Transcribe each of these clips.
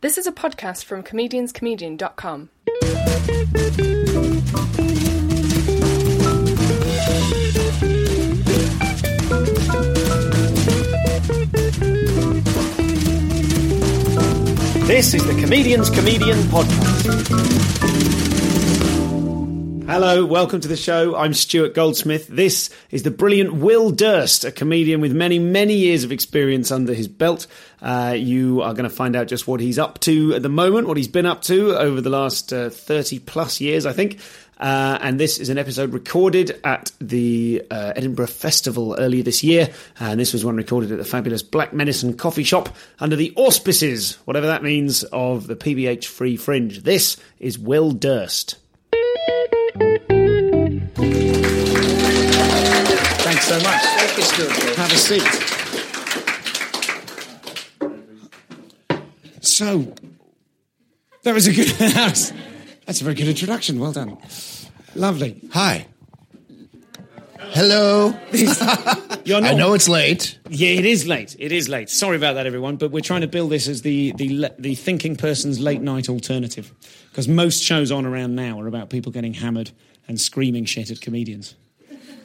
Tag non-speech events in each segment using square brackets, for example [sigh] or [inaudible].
This is a podcast from comedianscomedian.com. This is the Comedian's Comedian Podcast. Hello, welcome to the show. I'm Stuart Goldsmith. This is the brilliant Will Durst, a comedian with many, many years of experience under his belt. Uh, you are going to find out just what he's up to at the moment, what he's been up to over the last uh, 30 plus years, I think. Uh, and this is an episode recorded at the uh, Edinburgh Festival earlier this year. And this was one recorded at the fabulous Black Medicine Coffee Shop under the auspices, whatever that means, of the PBH Free Fringe. This is Will Durst. Thanks so much. Thank you, Stuart. Have a seat. So, that was a good. [laughs] That's that's a very good introduction. Well done. Lovely. Hi. Hello. [laughs] You're I know it's late. Yeah, it is late. It is late. Sorry about that, everyone. But we're trying to build this as the the the thinking person's late night alternative, because most shows on around now are about people getting hammered and screaming shit at comedians.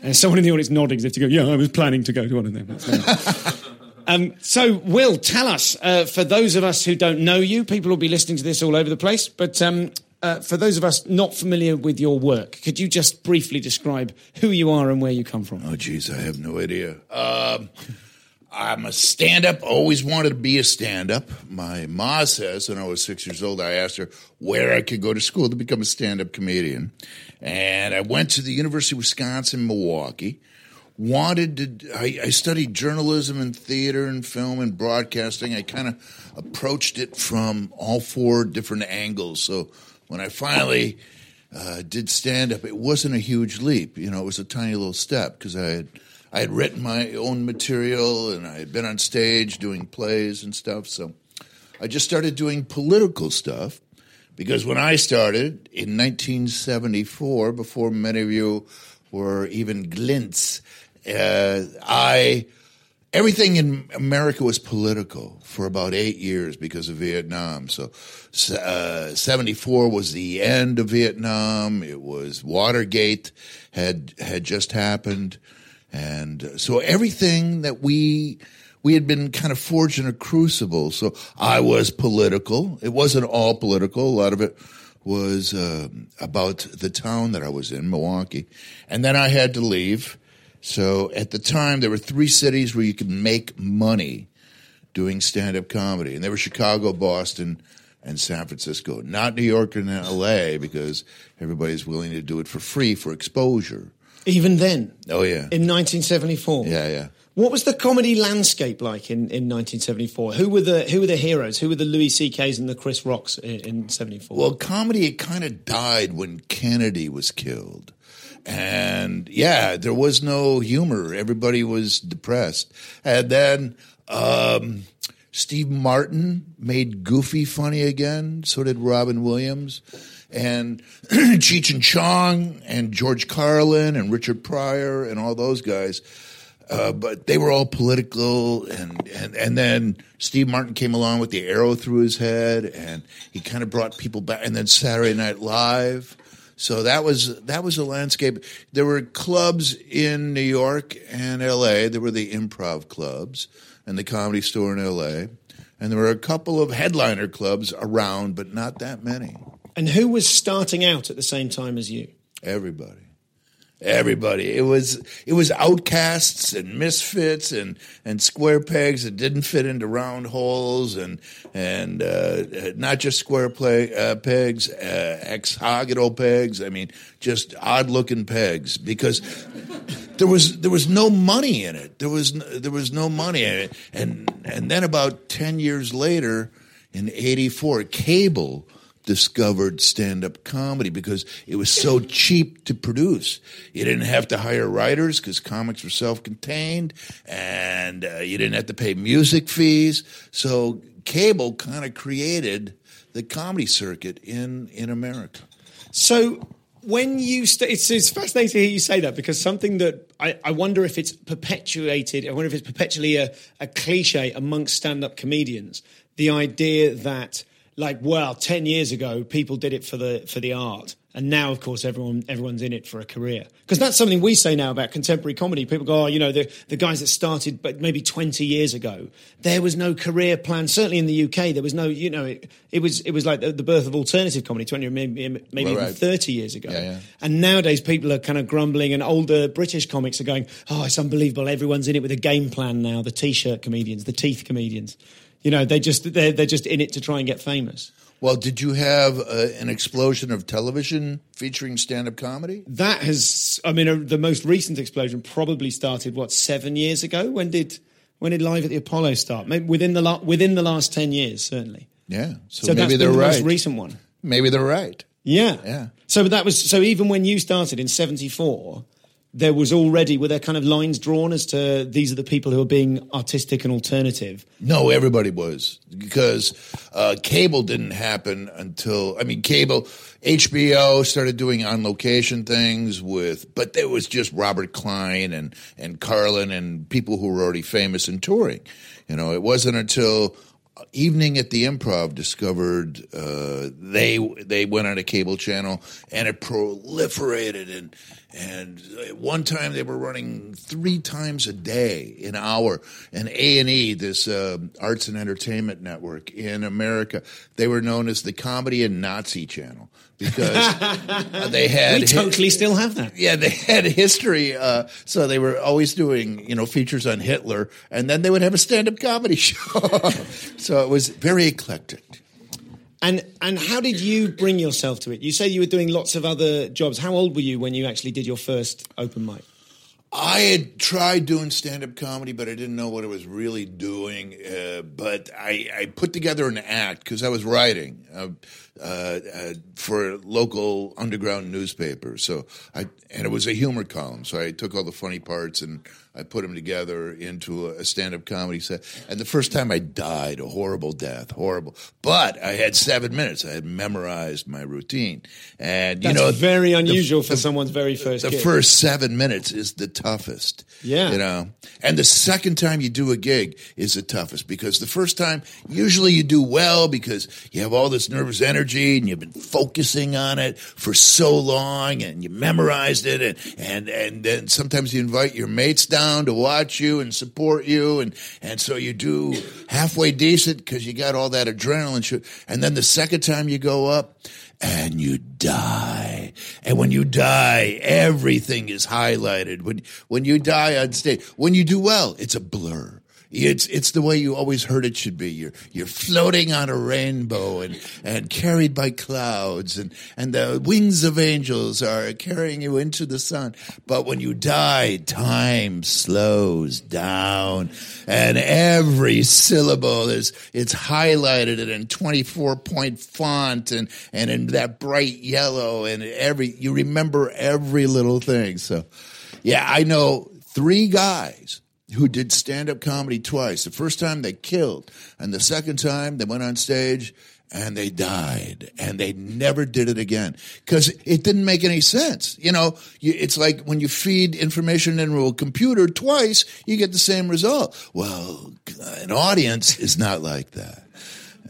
And someone in the audience nodding as if to go, "Yeah, I was planning to go to one of them." That's um, so, Will, tell us uh, for those of us who don't know you, people will be listening to this all over the place. But um, uh, for those of us not familiar with your work, could you just briefly describe who you are and where you come from? Oh, geez, I have no idea. Um, I'm a stand up, always wanted to be a stand up. My ma says when I was six years old, I asked her where I could go to school to become a stand up comedian. And I went to the University of Wisconsin, Milwaukee. Wanted to, I, I studied journalism and theater and film and broadcasting. I kind of approached it from all four different angles. So when I finally uh, did stand up, it wasn't a huge leap. You know, it was a tiny little step because I had I had written my own material and I had been on stage doing plays and stuff. So I just started doing political stuff because when I started in 1974, before many of you were even glints, uh, I everything in America was political for about eight years because of Vietnam. So, uh, 74 was the end of Vietnam. It was Watergate had, had just happened. And so everything that we, we had been kind of forged in a crucible. So I was political. It wasn't all political. A lot of it was uh, about the town that I was in, Milwaukee. And then I had to leave. So at the time, there were three cities where you could make money doing stand up comedy, and they were Chicago, Boston, and San Francisco. Not New York and LA because everybody's willing to do it for free for exposure. Even then, Oh, yeah. in 1974. Yeah, yeah. What was the comedy landscape like in, in 1974? Who were the who were the heroes? Who were the Louis C.K.'s and the Chris Rocks in, in 74? Well, comedy it kind of died when Kennedy was killed. And yeah, there was no humor. Everybody was depressed. And then um, Steve Martin made Goofy funny again. So did Robin Williams. And [clears throat] Cheech and Chong and George Carlin and Richard Pryor and all those guys. Uh, but they were all political, and, and and then Steve Martin came along with the arrow through his head, and he kind of brought people back. And then Saturday Night Live, so that was that was a landscape. There were clubs in New York and L.A. There were the improv clubs and the Comedy Store in L.A. And there were a couple of headliner clubs around, but not that many. and who was starting out at the same time as you? Everybody. Everybody. It was it was outcasts and misfits and and square pegs that didn't fit into round holes and and uh, not just square play, uh, pegs, uh, hexagonal pegs. I mean, just odd looking pegs because there was there was no money in it. There was no, there was no money in it. And and then about ten years later, in '84, cable discovered stand up comedy because it was so cheap to produce. You didn't have to hire writers because comics were self contained and uh, you didn't have to pay music fees. So cable kind of created the comedy circuit in, in America. So when you st- it's, it's fascinating to hear you say that because something that I, I wonder if it's perpetuated, I wonder if it's perpetually a, a cliche amongst stand up comedians. The idea that like well 10 years ago people did it for the for the art. And now of course everyone everyone's in it for a career. Because that's something we say now about contemporary comedy. People go oh you know the the guys that started but maybe 20 years ago. There was no career plan. Certainly in the UK there was no you know it, it was it was like the, the birth of alternative comedy 20 maybe maybe right, even 30 years ago. Yeah, yeah. and nowadays people are kind of grumbling and older British comics are going oh it's unbelievable. Everyone's in it with a game plan now. The t-shirt comedians the teeth comedians you know, they just they're, they're just in it to try and get famous. Well, did you have uh, an explosion of television featuring stand-up comedy? That has, I mean, uh, the most recent explosion probably started what seven years ago. When did when did Live at the Apollo start? Maybe within the la- within the last ten years, certainly. Yeah, so, so maybe they're the right. Most recent one. Maybe they're right. Yeah, yeah. So that was so even when you started in '74, there was already were there kind of lines drawn as to these are the people who are being artistic and alternative? No everybody was because uh, cable didn't happen until i mean cable hbo started doing on location things with but there was just robert klein and and carlin and people who were already famous and touring you know? It wasn't until Evening at the Improv discovered uh, they they went on a cable channel and it proliferated and and at one time they were running three times a day an hour and a&e this uh, arts and entertainment network in america. They were known as the comedy and nazi channel because [laughs] they had we totally still have that. Yeah they had history uh, so they were always doing you know features on hitler and then they would have a stand-up comedy [laughs] show. So it was very eclectic and and how did you bring yourself to it? You say you were doing lots of other jobs. How old were you when you actually did your first open mic? I had tried doing stand up comedy, but I didn't know what I was really doing. Uh, but I, I, put together an act because I was writing uh, uh, uh, for local underground newspaper. So I and it was a humor column. So I took all the funny parts and I put them together into a stand up comedy set. And the first time I died a horrible death, horrible. But I had seven minutes. I had memorized my routine. And, you That's know, very unusual the, for the, someone's very first The gig. first seven minutes is the toughest. Yeah. You know, and the second time you do a gig is the toughest because the first time, usually you do well because you have all this nervous energy and you've been focusing on it for so long and you memorized it. And, and, and then sometimes you invite your mates down to watch you and support you. And, and so you do halfway decent because you got all that adrenaline. And then the second time you go up and you die. And when you die, everything is highlighted. When, when you die on stage, when you do well, it's a blur. It's it's the way you always heard it should be. You're you're floating on a rainbow and and carried by clouds and and the wings of angels are carrying you into the sun. But when you die, time slows down and every syllable is it's highlighted in 24 point font and and in that bright yellow and every you remember every little thing. So yeah, I know three guys who did stand up comedy twice. The first time they killed, and the second time they went on stage and they died and they never did it again because it didn't make any sense. You know, it's like when you feed information into a computer twice, you get the same result. Well, an audience is not like that.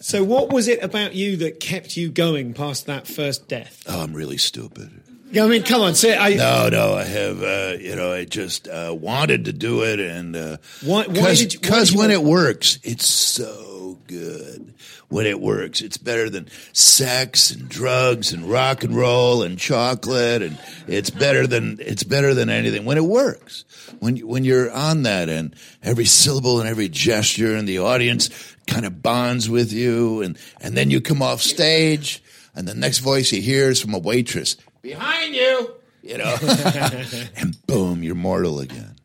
So, what was it about you that kept you going past that first death? Oh, I'm really stupid. I mean, come on, say I. No, no, I have. Uh, you know, I just uh, wanted to do it, and uh, why? Why did? Because when it works, it's so good when it works. It's better than sex and drugs and rock and roll and chocolate and it's better than it's better than anything when it works. When you, when you're on that and every syllable and every gesture and the audience kind of bonds with you and and then you come off stage and the next voice you hear is from a waitress behind you, you know. [laughs] and boom, you're mortal again.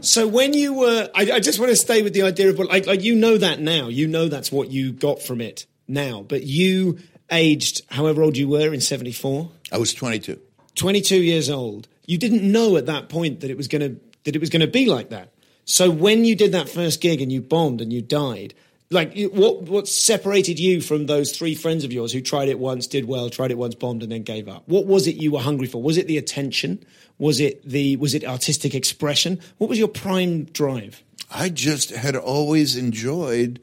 So when you were, I, I, just want to stay with the idea of like, like you know that now, you know that's what you got from it now, but you aged however old you were in '74. I was 22. 22 years old. You didn't know at that point that it was going to that it was going to be like that. So when you did that first gig and you bombed and you died, like what what separated you from those three friends of yours who tried it once, did well, tried it once, bombed, and then gave up? What was it you were hungry for? Was it the attention? Was it the was it artistic expression? What was your prime drive? I just had always enjoyed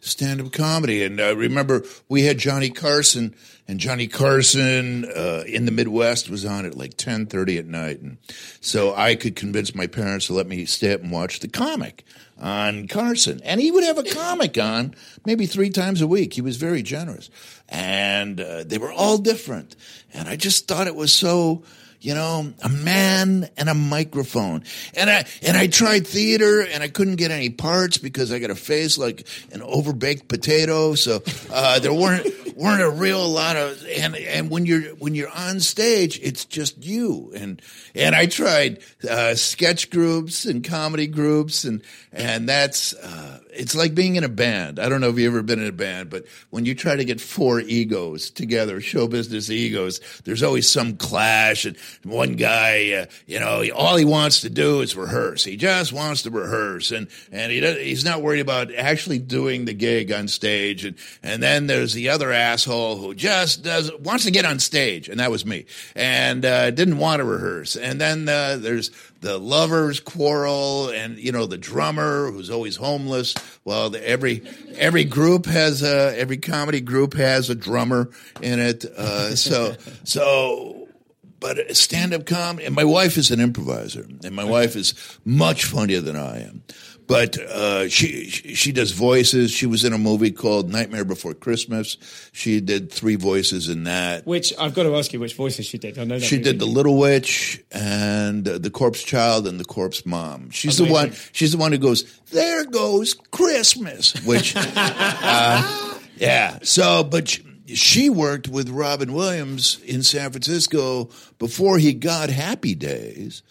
stand-up comedy, and I remember we had Johnny Carson, and Johnny Carson uh, in the Midwest was on at like ten thirty at night, and so I could convince my parents to let me stay up and watch the comic on Carson, and he would have a comic on maybe three times a week. He was very generous, and uh, they were all different, and I just thought it was so you know, a man and a microphone. And I, and I tried theater and I couldn't get any parts because I got a face like an overbaked potato. So, uh, there weren't, weren't a real lot of, and, and when you're, when you're on stage, it's just you. And, and I tried, uh, sketch groups and comedy groups and, and that's, uh, it's like being in a band. I don't know if you've ever been in a band, but when you try to get four egos together, show business egos, there's always some clash. And one guy, uh, you know, all he wants to do is rehearse. He just wants to rehearse, and and he does, he's not worried about actually doing the gig on stage. And and then there's the other asshole who just does wants to get on stage, and that was me, and uh, didn't want to rehearse. And then uh, there's the lovers quarrel and you know the drummer who's always homeless. Well the, every every group has a every comedy group has a drummer in it. Uh, so [laughs] so but stand up comedy and my wife is an improviser and my wife is much funnier than i am but uh, she she does voices. She was in a movie called Nightmare Before Christmas. She did three voices in that. Which I've got to ask you, which voices she did? I know that she did the Little Witch and uh, the Corpse Child and the Corpse Mom. She's Amazing. the one. She's the one who goes, "There goes Christmas," which, [laughs] uh, yeah. So, but. She, she worked with Robin Williams in San Francisco before he got Happy Days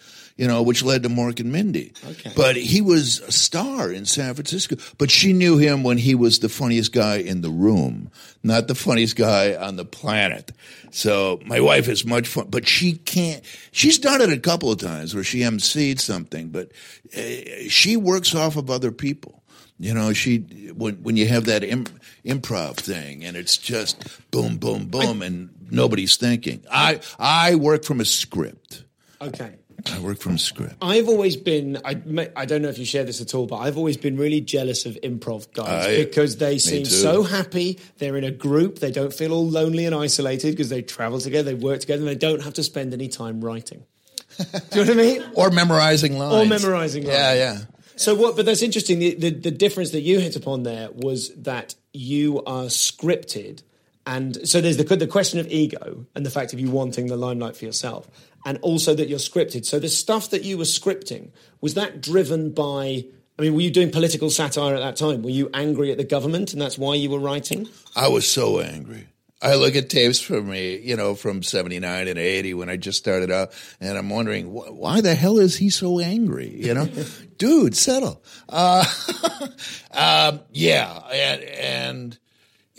you know, which led to Mork and Mindy. Okay. But he was a star in San Francisco. But she knew him when he was the funniest guy in the room, not the funniest guy on the planet. So my wife is much fun, but she can't. She's done it a couple of times where she emceed something, but uh, she works off of other people. You know, she when when you have that Im, improv thing, and it's just boom, boom, boom, I, and nobody's thinking. I I work from a script. Okay. I work from script. I've always been, I, I don't know if you share this at all, but I've always been really jealous of improv guys I, because they seem so happy. They're in a group. They don't feel all lonely and isolated because they travel together, they work together, and they don't have to spend any time writing. Do you know what I mean? [laughs] or memorizing lines. Or memorizing lines. Yeah, yeah. So what? But that's interesting. The, the, the difference that you hit upon there was that you are scripted, and so there's the the question of ego and the fact of you wanting the limelight for yourself, and also that you're scripted. So the stuff that you were scripting was that driven by. I mean, were you doing political satire at that time? Were you angry at the government, and that's why you were writing? I was so angry. I look at tapes from me, you know, from 79 and 80 when I just started out, and I'm wondering, why the hell is he so angry? You know, [laughs] dude, settle. Uh, [laughs] um, yeah. And, and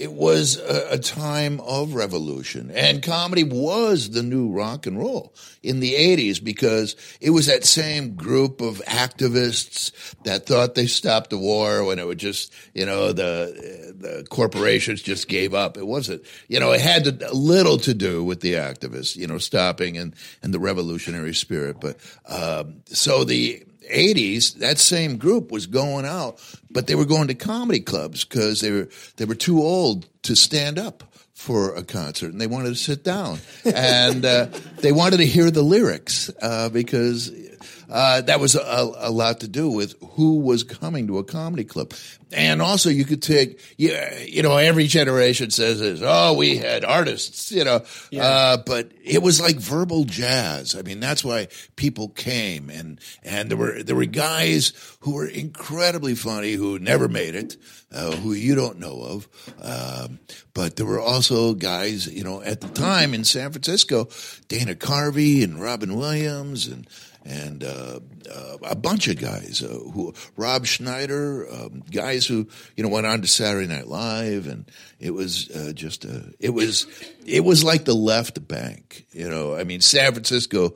it was a, a, time of revolution. And comedy was the new rock and roll in the 80s because it was that same group of activists that thought they stopped the war when it would just you know the the corporations just gave up. It wasn't you know it had to, little to do with the activists you know stopping and and the revolutionary spirit. But um, so the 80s, that same group was going out, but they were going to comedy clubs because they were they were too old to stand up for a concert, and they wanted to sit down, and uh, they wanted to hear the lyrics uh, because uh, that was a, a, lot to do with who was coming to a comedy club. And also, you could take, you, you know, every generation says this, oh, we had artists, you know, yeah. uh, but it was like verbal jazz. I mean, that's why people came and, and there were, there were guys who were incredibly funny who never made it, uh, who you don't know of. Um, but there were also guys, you know, at the time in San Francisco, Dana Carvey and Robin Williams and, and uh, uh, a bunch of guys uh, who Rob Schneider, um, guys who you know went on to Saturday Night Live, and it was uh, just a, it was it was like the left bank, you know. I mean, San Francisco,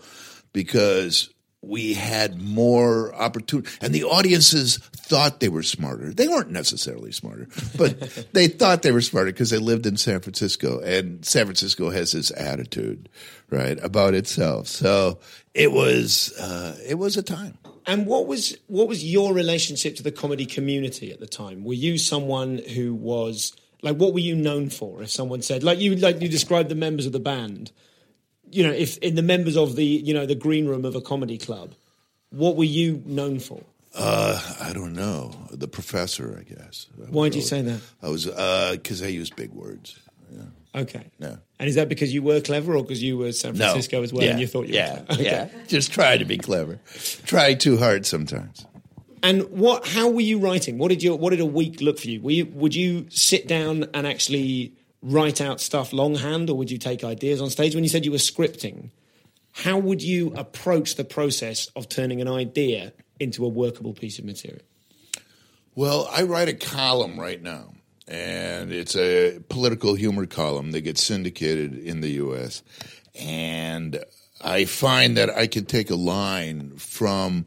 because we had more opportunity, and the audiences thought they were smarter. They weren't necessarily smarter, but [laughs] they thought they were smarter because they lived in San Francisco, and San Francisco has this attitude, right, about itself. So it was uh, it was a time. And what was what was your relationship to the comedy community at the time? Were you someone who was like what were you known for? If someone said like you like you described the members of the band, you know, if in the members of the you know the green room of a comedy club, what were you known for? Uh, I don't know. The professor, I guess. Why do you say that? I was because uh, I use big words. Yeah. Okay. Yeah. And is that because you were clever, or because you were San Francisco no. as well, yeah. and you thought you yeah. were? Okay. Yeah. Just try to be clever. Try too hard sometimes. And what? How were you writing? What did your What did a week look for you? Were you would you sit down and actually write out stuff longhand, or would you take ideas on stage? When you said you were scripting, how would you approach the process of turning an idea into a workable piece of material? Well, I write a column right now, and it's a political humor column that gets syndicated in the U.S. And I find that I can take a line from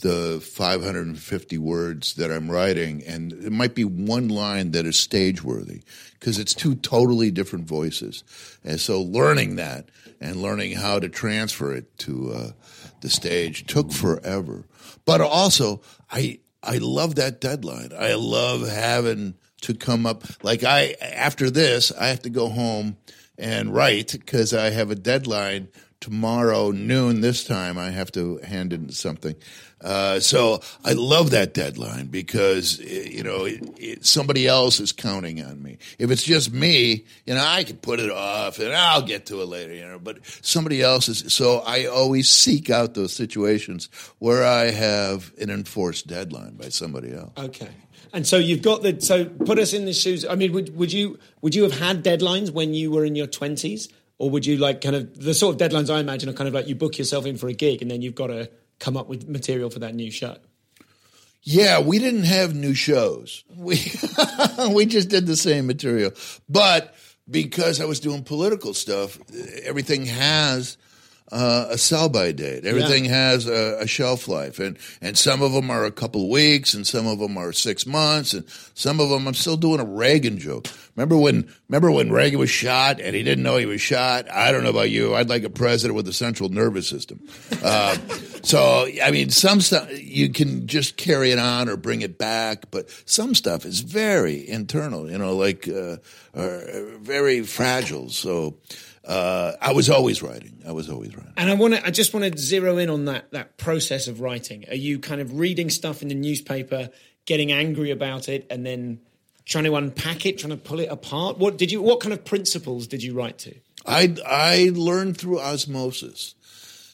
the 550 words that I'm writing, and it might be one line that is stage worthy because it's two totally different voices. And so learning that and learning how to transfer it to uh, the stage took forever. But also, I I love that deadline. I love having to come up. Like I after this, I have to go home and write because I have a deadline tomorrow noon this time. I have to hand in something. Uh, so i love that deadline because you know it, it, somebody else is counting on me. If it's just me you know i can put it off and i'll get to it later you know but somebody else is so i always seek out those situations where i have an enforced deadline by somebody else. Okay and so you've got the so put us in the shoes. I mean, would would you would you have had deadlines when you were in your twenties? or would you like kind of the sort of deadlines I imagine are kind of like you book yourself in for a gig and then you've got to come up with material for that new show? Yeah, we didn't have new shows. We [laughs] we just did the same material, but because I was doing political stuff, everything has uh, a sell by date. Everything yeah. has a, a, shelf life, and and some of them are a couple of weeks, and some of them are six months, and some of them I'm still doing a Reagan joke. Remember when remember when Reagan was shot and he didn't know he was shot? I don't know about you. I'd like a president with a central nervous system. Uh, [laughs] so I mean, some stuff you can just carry it on or bring it back, but some stuff is very internal. You know, like uh, very fragile. So uh, I was always writing. I was always writing. And I want to. I just want to zero in on that that process of writing. Are you kind of reading stuff in the newspaper, getting angry about it, and then trying to unpack it, trying to pull it apart? What did you? What kind of principles did you write to? I I learned through osmosis.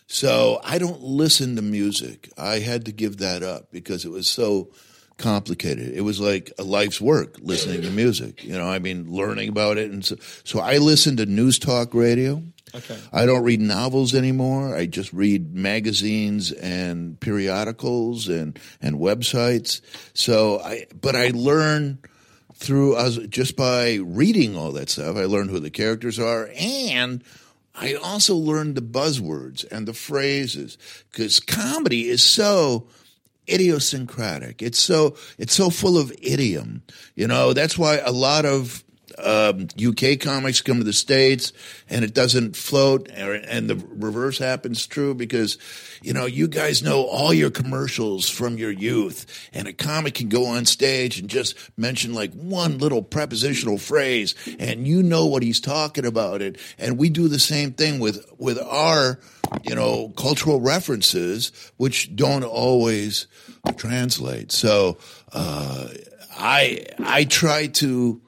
So I don't listen to music. I had to give that up because it was so complicated. It was like a life's work listening to music. You know, I mean, learning about it, and so, so I listen to news talk radio. Okay. I don't read novels anymore. I just read magazines and periodicals and and websites. So I, but I learn through us just by reading all that stuff. I learned who the characters are and. I also learned the buzzwords and the phrases because comedy is so idiosyncratic. It's so it's so full of idiom. You know, that's why a lot of um, UK comics come to the States and it doesn't float, and the reverse happens true because, you know, you guys know all your commercials from your youth, and a comic can go on stage and just mention like one little prepositional phrase, and you know what he's talking about it. And we do the same thing with with our, you know, cultural references, which don't always translate. So uh, I I try to.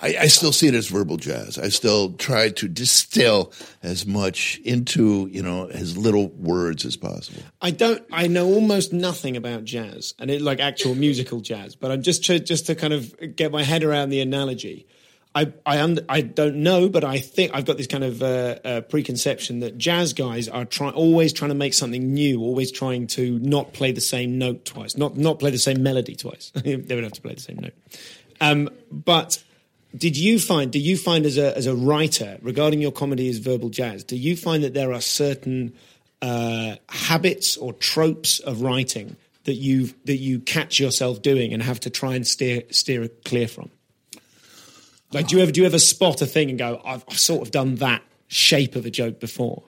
I, I, still see it as verbal jazz. I still try to distill as much into you know as little words as possible. I don't. I know almost nothing about jazz and it like actual musical jazz, but I'm just just to kind of get my head around the analogy. I I, un- I don't know, but I think I've got this kind of uh, uh, preconception that jazz guys are trying always trying to make something new, always trying to not play the same note twice, not not play the same melody twice. [laughs] they would have to play the same note. Um, but did you find? Do you find as a as a writer regarding your comedy as verbal jazz? Do you find that there are certain uh, habits or tropes of writing that you that you catch yourself doing and have to try and steer steer clear from? Like, do you ever do you ever spot a thing and go, I've, I've sort of done that shape of a joke before?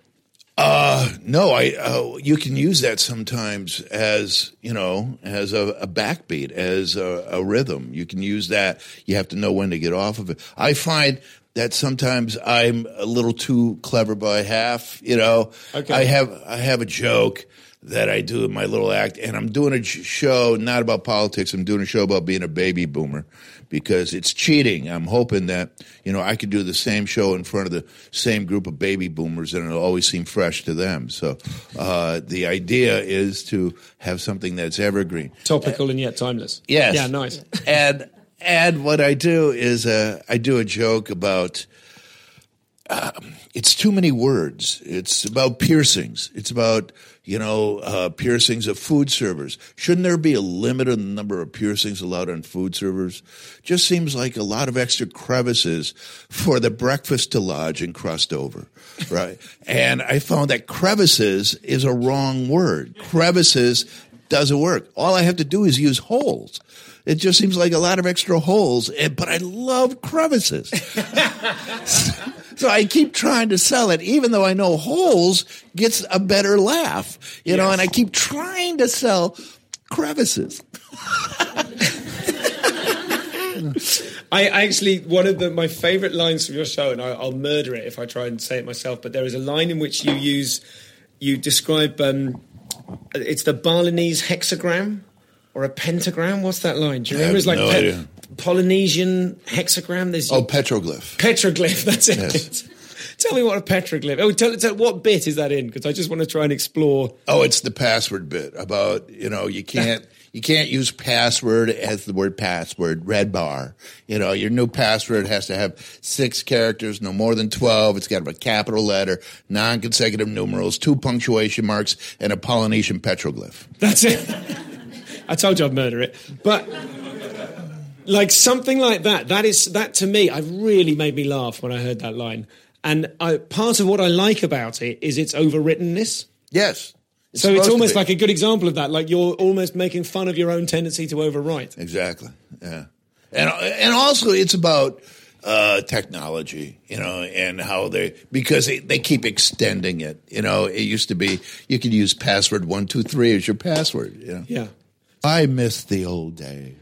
Uh, no, I, uh, you can use that sometimes as, you know, as a, a backbeat, as a, a, rhythm. You can use that. You have to know when to get off of it. I find that sometimes I'm a little too clever by half, you know. Okay. I have, I have a joke that I do in my little act, and I'm doing a show not about politics. I'm doing a show about being a baby boomer because it's cheating. I'm hoping that you know I could do the same show in front of the same group of baby boomers, and it'll always seem fresh to them. So uh, the idea is to have something that's evergreen, topical, and yet timeless. Yes, yeah, nice. [laughs] and and what I do is uh, I do a joke about. Um, it's too many words. It's about piercings. It's about you know, uh, piercings of food servers. Shouldn't there be a limit on the number of piercings allowed on food servers? Just seems like a lot of extra crevices for the breakfast to lodge and crust over, right? and I found that crevices is a wrong word. Crevices doesn't work. All I have to do is use holes. It just seems like a lot of extra holes, but I love crevices. [laughs] So I keep trying to sell it, even though I know holes gets a better laugh, you yes. know, and I keep trying to sell crevices. I actually one of the, my favorite lines from your show, and I, will murder it if I try and say it myself. But there is a line in which you use you describe um, it's the Balinese hexagram or a pentagram. What's that line? Do you remember? It's like no pe- Polynesian hexagram. There's oh petroglyph. Petroglyph. That's it. Yes. [laughs] tell me what a petroglyph. Oh, tell, tell what bit is that in? Because I just want to try and explore. Oh, it's the password bit about you know you can't. [laughs] you can't use password as the word password, red bar. You know, your new password has to have six characters, no more than 12. It's got to have a capital letter, non consecutive numerals, two punctuation marks, and a Polynesian petroglyph. That's it. [laughs] I told you I'd murder it. But like something like that, that is that to me, I really made me laugh when I heard that line. And I, part of what I like about it is its overwrittenness. Yes. It's so it's almost like a good example of that. Like you're almost making fun of your own tendency to overwrite. Exactly. Yeah. And and also it's about uh, technology, you know, and how they because they, they keep extending it. You know, it used to be you could use password one two three as your password. You know? Yeah. I miss the old days.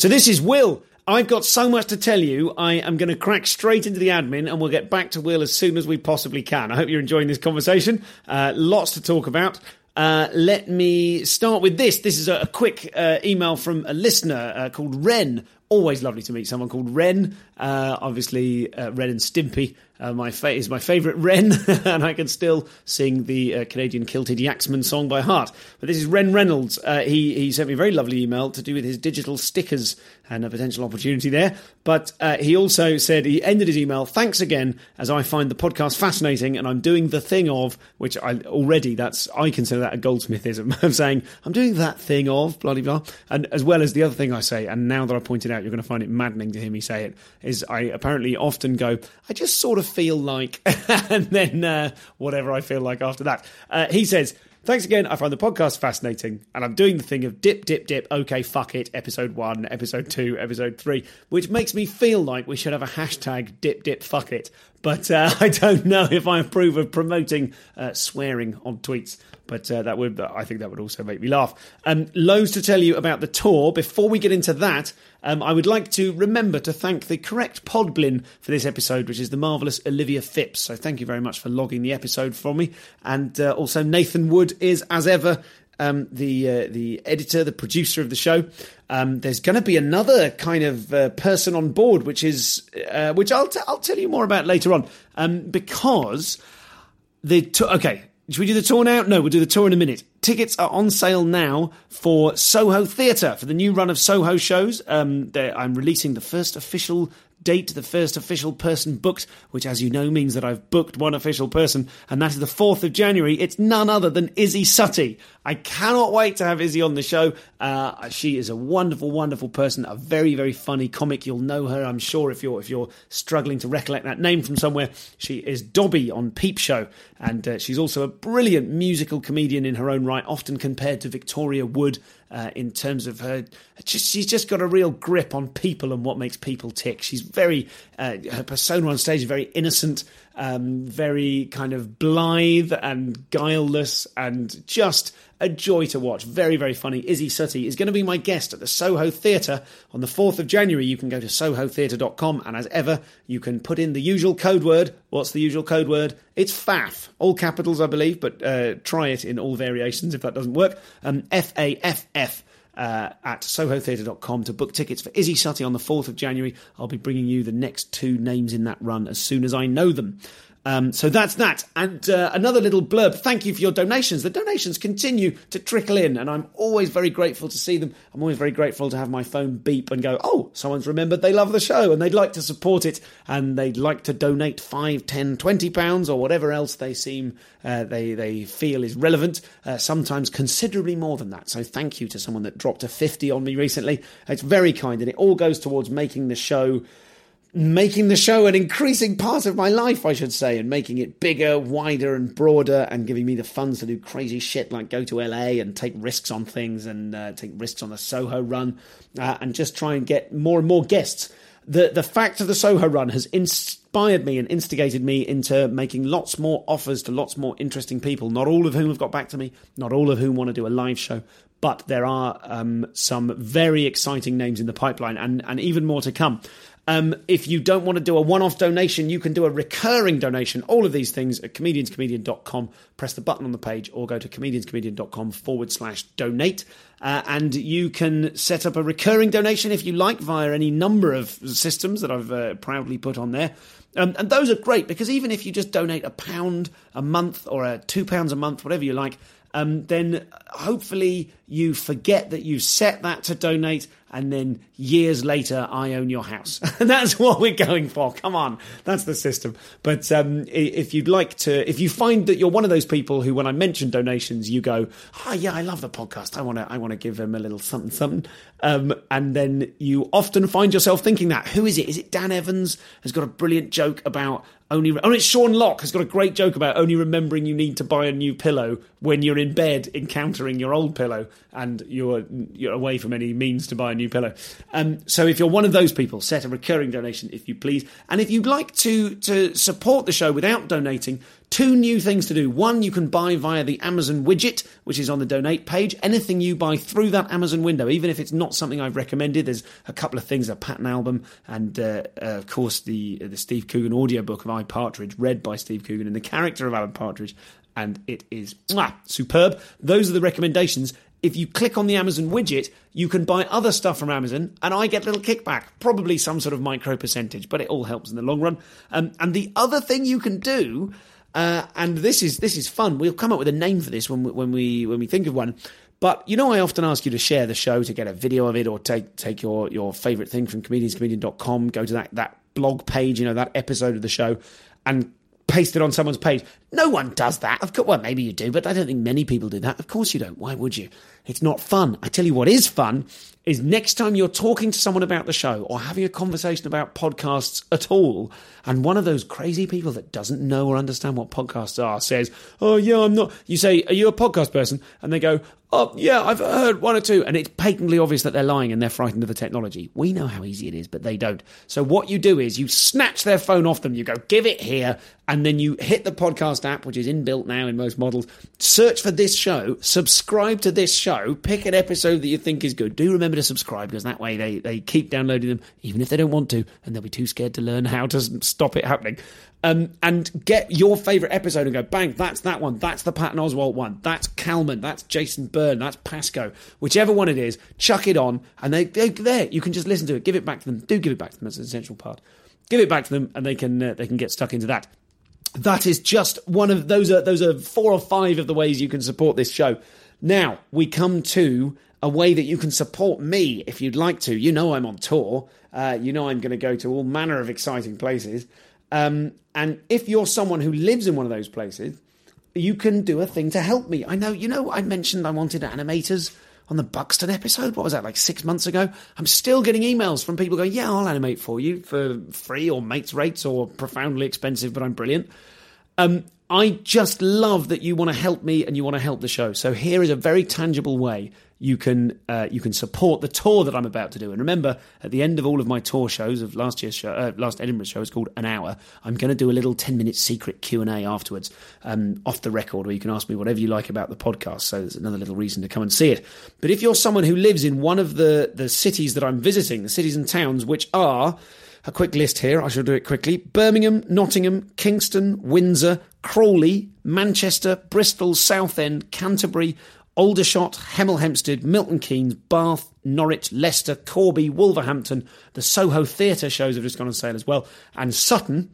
So this is Will. I've got so much to tell you. I am going to crack straight into the admin and we'll get back to Will as soon as we possibly can. I hope you're enjoying this conversation. Uh, lots to talk about. Uh, let me start with this. This is a, quick uh, email from a listener uh, called Ren. Always lovely to meet someone called Ren. Uh, obviously, uh, Ren and Stimpy uh, my fa- is my favourite Ren, [laughs] and I can still sing the uh, Canadian Kilted Yaksmen song by heart. But this is Ren Reynolds. Uh, he he sent me a very lovely email to do with his digital stickers and a potential opportunity there. But uh, he also said he ended his email. Thanks again, as I find the podcast fascinating, and I'm doing the thing of which I already that's I consider that a goldsmithism [laughs] of saying I'm doing that thing of bloody blah, and as well as the other thing I say. And now that I pointed out, you're going to find it maddening to hear me say it. Is I apparently often go I just sort of feel like, [laughs] and then uh, whatever I feel like after that. Uh, he says, Thanks again. I find the podcast fascinating, and I'm doing the thing of dip, dip, dip. Okay, fuck it. Episode one, episode two, episode three, which makes me feel like we should have a hashtag dip, dip, fuck it. But uh, [laughs] I don't know if I approve of promoting uh, swearing on tweets. But uh, that would, I think, that would also make me laugh. Um, loads to tell you about the tour. Before we get into that, um, I would like to remember to thank the correct podblin for this episode, which is the marvellous Olivia Phipps. So thank you very much for logging the episode for me. And uh, also, Nathan Wood is, as ever, um, the uh, the editor, the producer of the show. Um, there's going to be another kind of uh, person on board, which is uh, which I'll t- I'll tell you more about later on, um, because the t- okay. Should we do the tour now? No, we'll do the tour in a minute. Tickets are on sale now for Soho Theatre for the new run of Soho shows. Um, I'm releasing the first official date the first official person booked, which, as you know, means that I've booked one official person, and that is the 4th of January. It's none other than Isy Suttie. I cannot wait to have Isy on the show. Uh, she is a wonderful, wonderful person, a very, very funny comic. You'll know her, I'm sure, if you're if you're struggling to recollect that name from somewhere. She is Dobby on Peep Show, and uh, she's also a brilliant musical comedian in her own right, often compared to Victoria Wood uh, in terms of her. Just, she's just got a real grip on people and what makes people tick. She's very uh, her persona on stage is very innocent, um, very kind of blithe and guileless, and just a joy to watch. Very, very funny. Isy Suttie is going to be my guest at the Soho Theatre on the 4th of January. You can go to sohotheatre.com and as ever, you can put in the usual code word. What's the usual code word? It's FAF. All capitals, I believe, but uh, try it in all variations if that doesn't work. Um, F A F F. Uh, at sohotheatre.com to book tickets for Isy Suttie on the 4th of January. I'll be bringing you the next two names in that run as soon as I know them. Um, so that's that. And uh, another little blurb. Thank you for your donations. The donations continue to trickle in, and I'm always very grateful to see them. I'm always very grateful to have my phone beep and go, oh, someone's remembered they love the show and they'd like to support it and they'd like to donate 5, 10, 20 pounds or whatever else they seem uh, they, they feel is relevant, uh, sometimes considerably more than that. So thank you to someone that dropped a 50 on me recently. It's very kind, and it all goes towards making the show making the show an increasing part of my life, I should say, and making it bigger, wider, and broader, and giving me the funds to do crazy shit like go to LA and take risks on things and uh, take risks on the Soho run, uh, and just try and get more and more guests. The the fact of the Soho run has inspired me and instigated me into making lots more offers to lots more interesting people. Not all of whom have got back to me, not all of whom want to do a live show, but there are um, some very exciting names in the pipeline, and and even more to come. Um, if you don't want to do a one off donation, you can do a recurring donation. All of these things at comedianscomedian.com. Press the button on the page or go to comedianscomedian.com forward slash donate. Uh, and you can set up a recurring donation if you like via any number of systems that I've uh, proudly put on there. Um, and those are great because even if you just donate a pound a month or a two pounds a month, whatever you like, um, then hopefully you forget that you set that to donate and then years later I own your house. [laughs] that's what we're going for. Come on, that's the system. But um, if you'd like to, if you find that you're one of those people who, when I mention donations, you go, "Oh yeah, I love the podcast. I want to, I want to give them a little something, something," um, and then you often find yourself thinking that, "Who is it? Is it Dan Evans? Has got a brilliant joke about only oh it's Sean Lock has got a great joke about only remembering you need to buy a new pillow when you're in bed encountering your old pillow and you're you're away from any means to buy a new pillow. Um, so if you're one of those people, set a recurring donation if you please. And if you'd like to to support the show without donating, Two new things to do. One, you can buy via the Amazon widget, which is on the donate page. Anything you buy through that Amazon window, even if it's not something I've recommended, there's a couple of things a Patton album and, uh, uh, of course, the the Steve Coogan audiobook of I Partridge, read by Steve Coogan and the character of Alan Partridge. And it is mwah, superb. Those are the recommendations if you click on the Amazon widget, you can buy other stuff from Amazon, and I get a little kickback, probably some sort of micro percentage, but it all helps in the long run. Um, and the other thing you can do uh, and this is this is fun. We'll come up with a name for this when we, when we when we think of one. But you know, I often ask you to share the show to get a video of it, or take take your your favorite thing from comedianscomedian.com, go to that that blog page, you know, that episode of the show, and paste it on someone's page. No one does that. Of course, well, maybe you do, but I don't think many people do that. Of course you don't. Why would you? It's not fun. I tell you what is fun is next time you're talking to someone about the show or having a conversation about podcasts at all, and one of those crazy people that doesn't know or understand what podcasts are says, Oh, yeah, I'm not. You say, Are you a podcast person? And they go, Oh, yeah, I've heard one or two. And it's patently obvious that they're lying and they're frightened of the technology. We know how easy it is, but they don't. So what you do is you snatch their phone off them, you go, Give it here, and then you hit the podcast app, which is inbuilt now in most models, search for this show, subscribe to this show, pick an episode that you think is good. Do remember to subscribe because that way they, they keep downloading them, even if they don't want to, and they'll be too scared to learn how to stop it happening. Um, and get your favourite episode and go, bang, that's that one, that's the Patton Oswalt one, that's Calman, that's Jason Byrne, that's Pascoe, whichever one it is, chuck it on, and they, they there. You can just listen to it, give it back to them. Do give it back to them. That's an essential part. Give it back to them, and they can uh, they can get stuck into that that is just one of those are those are four or five of the ways you can support this show. Now we come to a way that you can support me if you'd like to. You know I'm on tour. Uh, you know I'm going to go to all manner of exciting places. Um, and if you're someone who lives in one of those places, you can do a thing to help me. I know. You know I mentioned I wanted animators on the Buxton episode. What was that, like six months ago? I'm still getting emails from people going, Yeah, I'll animate for you for free or mates rates or profoundly expensive, but I'm brilliant. Um, I just love that you want to help me and you want to help the show. So here is a very tangible way you can uh, you can support the tour that I'm about to do. And remember, at the end of all of my tour shows of last year's show, uh, last Edinburgh show, it's called an hour. I'm going to do a little ten minute secret Q and A afterwards, um, off the record, where you can ask me whatever you like about the podcast. So there's another little reason to come and see it. But if you're someone who lives in one of the the cities that I'm visiting, the cities and towns which are a quick list here. I shall do it quickly. Birmingham, Nottingham, Kingston, Windsor, Crawley, Manchester, Bristol, Southend, Canterbury, Aldershot, Hemel Hempstead, Milton Keynes, Bath, Norwich, Leicester, Corby, Wolverhampton. The Soho Theatre shows have just gone on sale as well. And Sutton.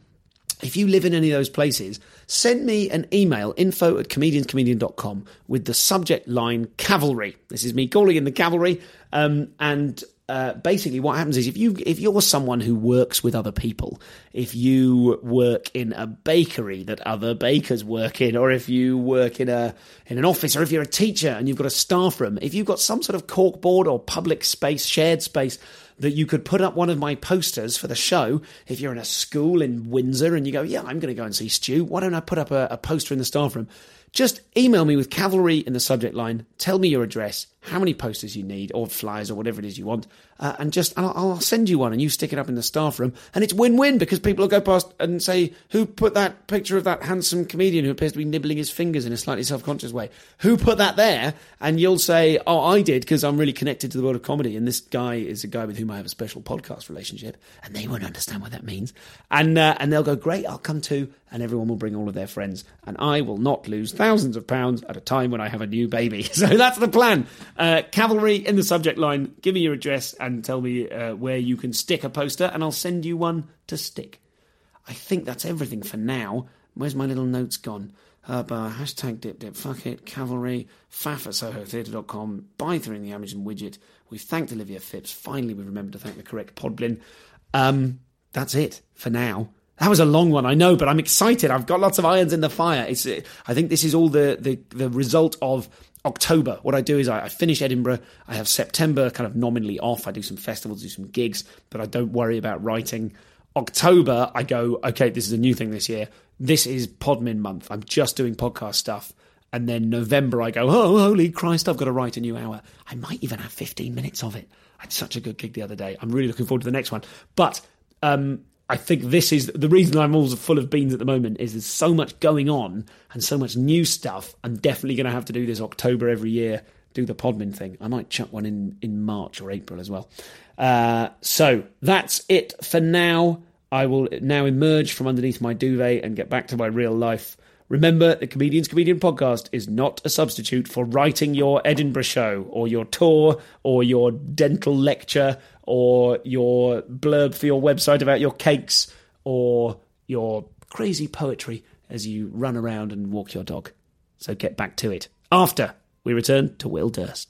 If you live in any of those places, send me an email, info at comedianscomedian.com, with the subject line cavalry. This is me calling in the cavalry. Um, and uh, basically what happens is if you if you're someone who works with other people, if you work in a bakery that other bakers work in, or if you work in a in an office, or if you're a teacher and you've got a staff room, if you've got some sort of corkboard or public space, shared space that you could put up one of my posters for the show. If you're in a school in Windsor and you go, yeah, I'm going to go and see Stu, why don't I put up a, a poster in the staff room? Just email me with cavalry in the subject line. Tell me your address, how many posters you need, or flyers, or whatever it is you want, uh, and just I'll, I'll, send you one, and you stick it up in the staff room, and it's win-win because people will go past and say, "Who put that picture of that handsome comedian who appears to be nibbling his fingers in a slightly self-conscious way? Who put that there?" And you'll say, "Oh, I did because I'm really connected to the world of comedy, and this guy is a guy with whom I have a special podcast relationship," and they won't understand what that means, and uh, and they'll go, "Great, I'll come too," and everyone will bring all of their friends, and I will not lose thousands of pounds at a time when I have a new baby. [laughs] So that's the plan. Uh, cavalry in the subject line. Give me your address and tell me uh, where you can stick a poster, and I'll send you one to stick. I think that's everything for now. Where's my little notes gone? Uh, hashtag dip dip, fuck it, cavalry, faff at sohotheatre.com, buy through in the Amazon widget. We've thanked Olivia Phipps. Finally, we've remembered to thank the correct Podblin. Um, that's it for now. That was a long one, I know, but I'm excited. I've got lots of irons in the fire. It's, I think this is all the, the, the result of October. What I do is I, I, finish Edinburgh. I have September kind of nominally off. I do some festivals, do some gigs, but I don't worry about writing. October, I go, okay, this is a new thing this year. This is Podmin month. I'm just doing podcast stuff. And then November, I go, oh, holy Christ, I've got to write a new hour. I might even have 15 minutes of it. I had such a good gig the other day. I'm really looking forward to the next one. But um, I think this is the reason I'm all full of beans at the moment is there's so much going on and so much new stuff. I'm definitely going to have to do this October every year, do the Podmin thing. I might chuck one in in March or April as well. Uh, so that's it for now. I will now emerge from underneath my duvet and get back to my real life. Remember, the Comedians Comedian podcast is not a substitute for writing your Edinburgh show or your tour or your dental lecture or your blurb for your website about your cakes or your crazy poetry as you run around and walk your dog. So get back to it. After we return to Will Durst.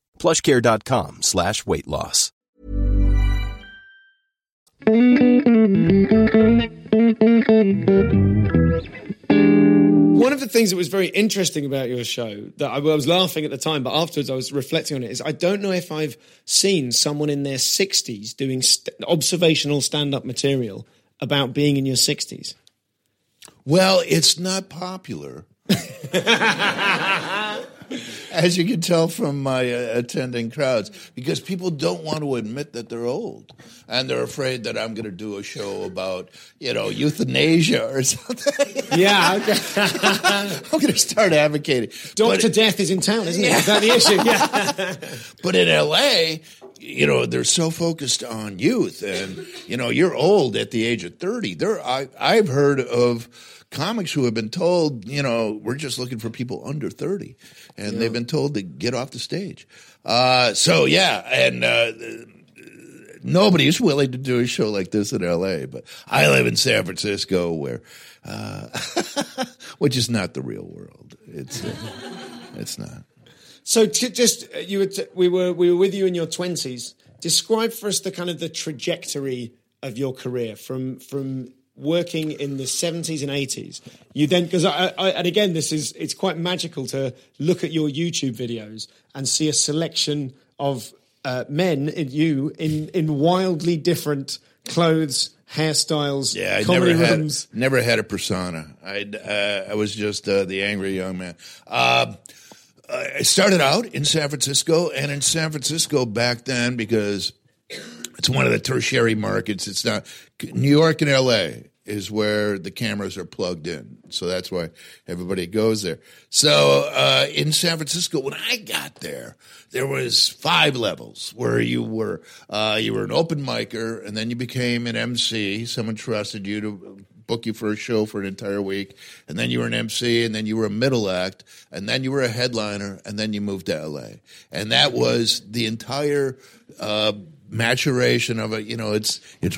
plushcare.com slash weight loss. One of the things that was very interesting about your show that I, I was laughing at the time, but afterwards I was reflecting on it is I don't know if I've seen someone in their 60s doing st- observational stand up material about being in your 60s. Well, it's not popular. [laughs] [laughs] As you can tell from my uh, attending crowds, because people don't want to admit that they're old. And they're afraid that I'm going to do a show about, you know, euthanasia or [laughs] something. Yeah. [laughs] I'm going to start advocating. Doctor Death is in town, isn't it? Is that the issue? Yeah. But in LA, you know, they're so focused on youth, and you know, you're old at the age of thirty. There, I, I've heard of comics who have been told, you know, we're just looking for people under thirty, and they've been told to get off the stage. Uh, so yeah, and. Uh, Nobody is willing to do a show like this in LA, but I live in San Francisco, where, uh, [laughs] which is not the real world. It's, uh, it's not. So t- just uh, you were t- we were we were with you in your twenties. Describe for us the kind of the trajectory of your career from from working in the seventies and eighties. You then because I, I and again this is it's quite magical to look at your YouTube videos and see a selection of uh, men in you in in wildly different clothes, hairstyles, Yeah, I never had never had a persona. I uh, I was just uh, the angry young man. Uh, I started out in San Francisco, and in San Francisco back then because it's one of the tertiary markets. It's not New York and L.A. is where the cameras are plugged in, so that's why everybody goes there. So uh, in San Francisco, when I got there, there was five levels where you were uh, you were an open micer, and then you became an MC. Someone trusted you to book you for a show for an entire week, and then you were an MC, and then you were a middle act, and then you were a headliner, and then you moved to LA, and that was the entire uh, maturation of it. You know, it's it's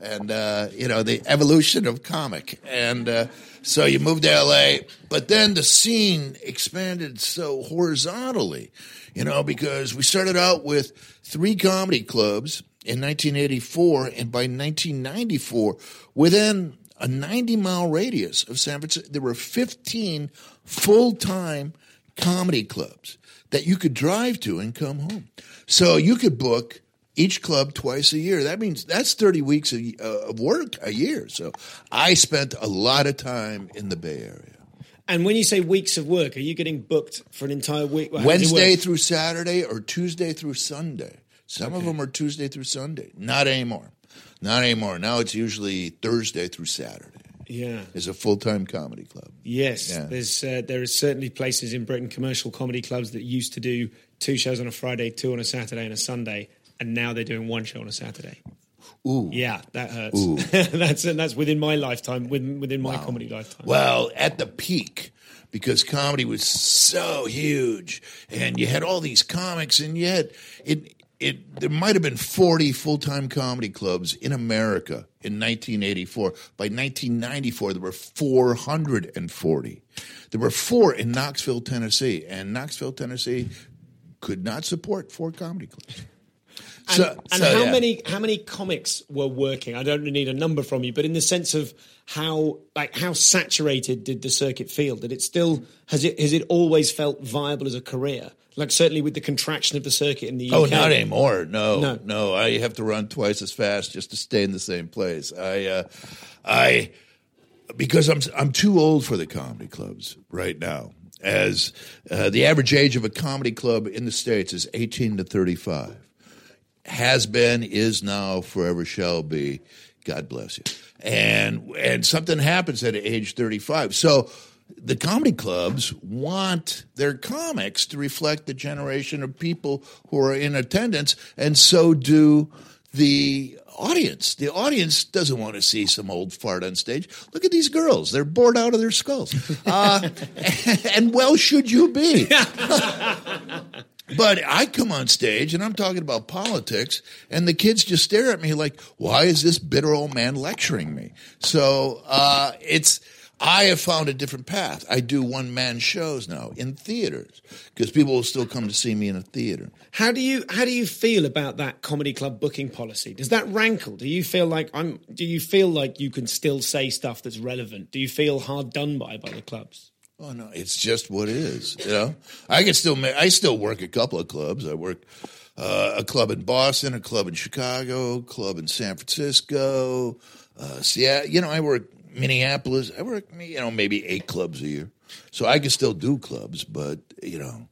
and uh, you know the evolution of comic, and uh, so you moved to LA, but then the scene expanded so horizontally, you know, because we started out with three comedy clubs in 1984, and by 1994, within a 90 mile radius of San Francisco, there were 15 full time comedy clubs that you could drive to and come home. So you could book each club twice a year. That means that's 30 weeks of, uh, of work a year. So I spent a lot of time in the Bay Area. And when you say weeks of work, are you getting booked for an entire week? How Wednesday through Saturday or Tuesday through Sunday. Some of them are Tuesday through Sunday. Not anymore. Not anymore. Now it's usually Thursday through Saturday. Yeah. Is a full time comedy club. Yes, Yeah. there's uh, there are certainly places in Britain, commercial comedy clubs that used to do two shows on a Friday, two on a Saturday, and a Sunday, and now they're doing one show on a Saturday. Ooh. Yeah, that hurts. [laughs] that's and that's within my lifetime, within within my comedy lifetime. Well, at the peak, because comedy was so huge, and you had all these comics, and yet it it there might have been forty full time comedy clubs in America in 1984. By 1994, there were 440. There were four in Knoxville, Tennessee, and Knoxville, Tennessee, could not support four comedy clubs. And, So- and so, how yeah. many how many comics were working? I don't need a number from you, but in the sense of how like how saturated did the circuit feel? Did it still has it has it always felt viable as a career? Like certainly with the contraction of the circuit in the UK. Oh, not anymore. No, No. no, I have to run twice as fast just to stay in the same place. I, uh, I, because I'm I'm too old for the comedy clubs right now. As uh, the average age of a comedy club in the states is 18 to 35, has been, is now, forever shall be. God bless you. And and something happens at age 35. So the comedy clubs want their comics to reflect the generation of people who are in attendance, and so do the audience. The audience doesn't want to see some old fart on stage. Look at these girls; they're bored out of their skulls, uh, [laughs] and well should you be. [laughs] But I come on stage and I'm talking about politics, and the kids just stare at me like, "Why is this bitter old man lecturing me?" So uh, it's. I have found a different path. I do one man shows now in theaters because people will still come to see me in a theater. How do you how do you feel about that comedy club booking policy? Does that rankle? Do you feel like I'm? Do you feel like you can still say stuff that's relevant? Do you feel hard done by by the clubs? Oh no, it's just what it is. You know, I can still ma- I still work a couple of clubs. I work uh, a club in Boston, a club in Chicago, a club in San Francisco, uh, Seattle. You know, I work Minneapolis. I work you know maybe eight clubs a year, so I can still do clubs. But you know,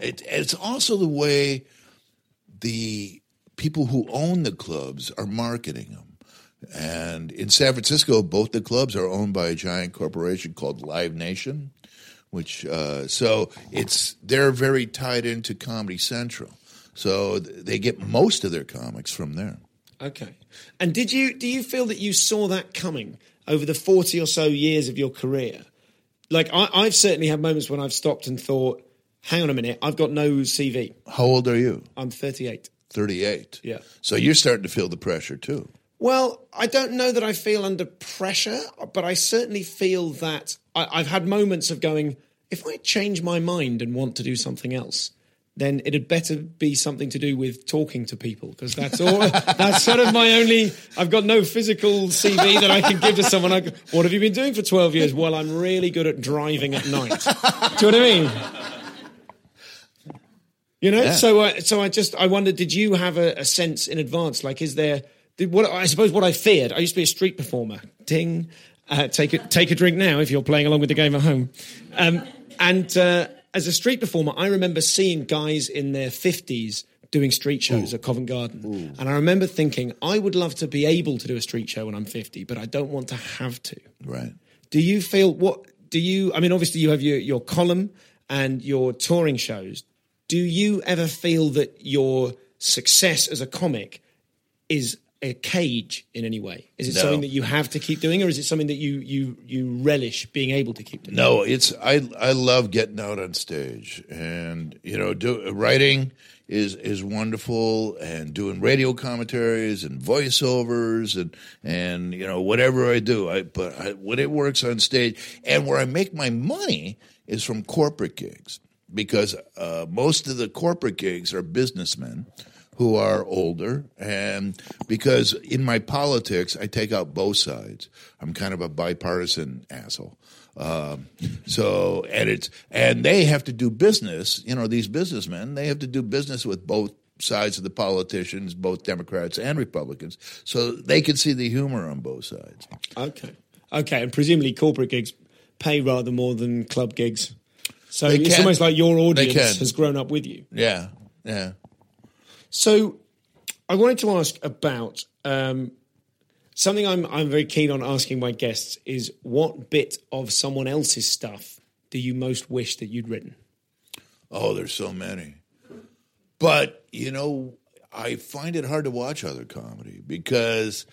it, it's also the way the people who own the clubs are marketing them. And in San Francisco, both the clubs are owned by a giant corporation called Live Nation, which uh, so it's they're very tied into Comedy Central, so th- they get most of their comics from there. Okay. And did you do you feel that you saw that coming over the forty or so years of your career? Like I, I've certainly had moments when I've stopped and thought, "Hang on a minute, I've got no CV. How old are you? I'm 38." Thirty-eight. Yeah. So you're starting to feel the pressure too. Well, I don't know that I feel under pressure, but I certainly feel that I, I've had moments of going, if I change my mind and want to do something else, then it had better be something to do with talking to people because that's all. [laughs] that's sort of my only. I've got no physical CV that I can give to someone. I, what have you been doing for twelve years? Well, I'm really good at driving at night. do you know what I mean? You know, so uh, so I just I wonder, did you have a, a sense in advance? Like, is there what I suppose what I feared? I used to be a street performer. Ding, uh, take a take a drink now if you're playing along with the game at home. Um, and uh, as a street performer, I remember seeing guys in their fifties doing street shows at Covent Garden, and I remember thinking, I would love to be able to do a street show when I'm 50, but I don't want to have to. Right. Do you feel what do you I mean obviously you have your, your column and your touring shows. Do you ever feel that your success as a comic is a cage in any way? Is it No. something that you have to keep doing or is it something that you you you relish being able to keep doing? No, it's I I love getting out on stage and you know do writing is is wonderful and doing radio commentaries and voiceovers and and you know whatever I do I but I, when it works on stage and where I make my money is from corporate gigs because uh, most of the corporate gigs are businessmen who are older and because in my politics I take out both sides. I'm kind of a bipartisan asshole. Um, so and it's and they have to do business. You know, these businessmen they have to do business with both sides of the politicians, both Democrats and Republicans, so they can see the humor on both sides. Okay. Okay, and presumably corporate gigs pay rather more than club gigs. So They it's can. almost like your audience has grown up with you. Yeah, yeah. So, I wanted to ask about um, something I'm I'm very keen on asking my guests is what bit of someone else's stuff do you most wish that you'd written? Oh, there's so many. But, you know, I find it hard to watch other comedy because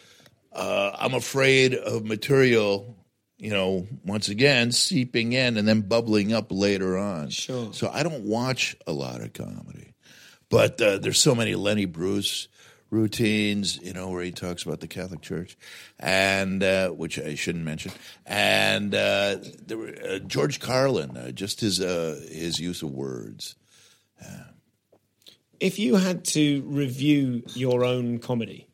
uh, I'm afraid of material, you know, once again, seeping in and then bubbling up later on. Sure. So I don't watch a lot of comedy. But uh, there's so many Lenny Bruce routines, you know, where he talks about the Catholic Church, and uh, which I shouldn't mention, and uh, there were, uh, George Carlin, uh, just his uh, his use of words. If you had to review your own comedy,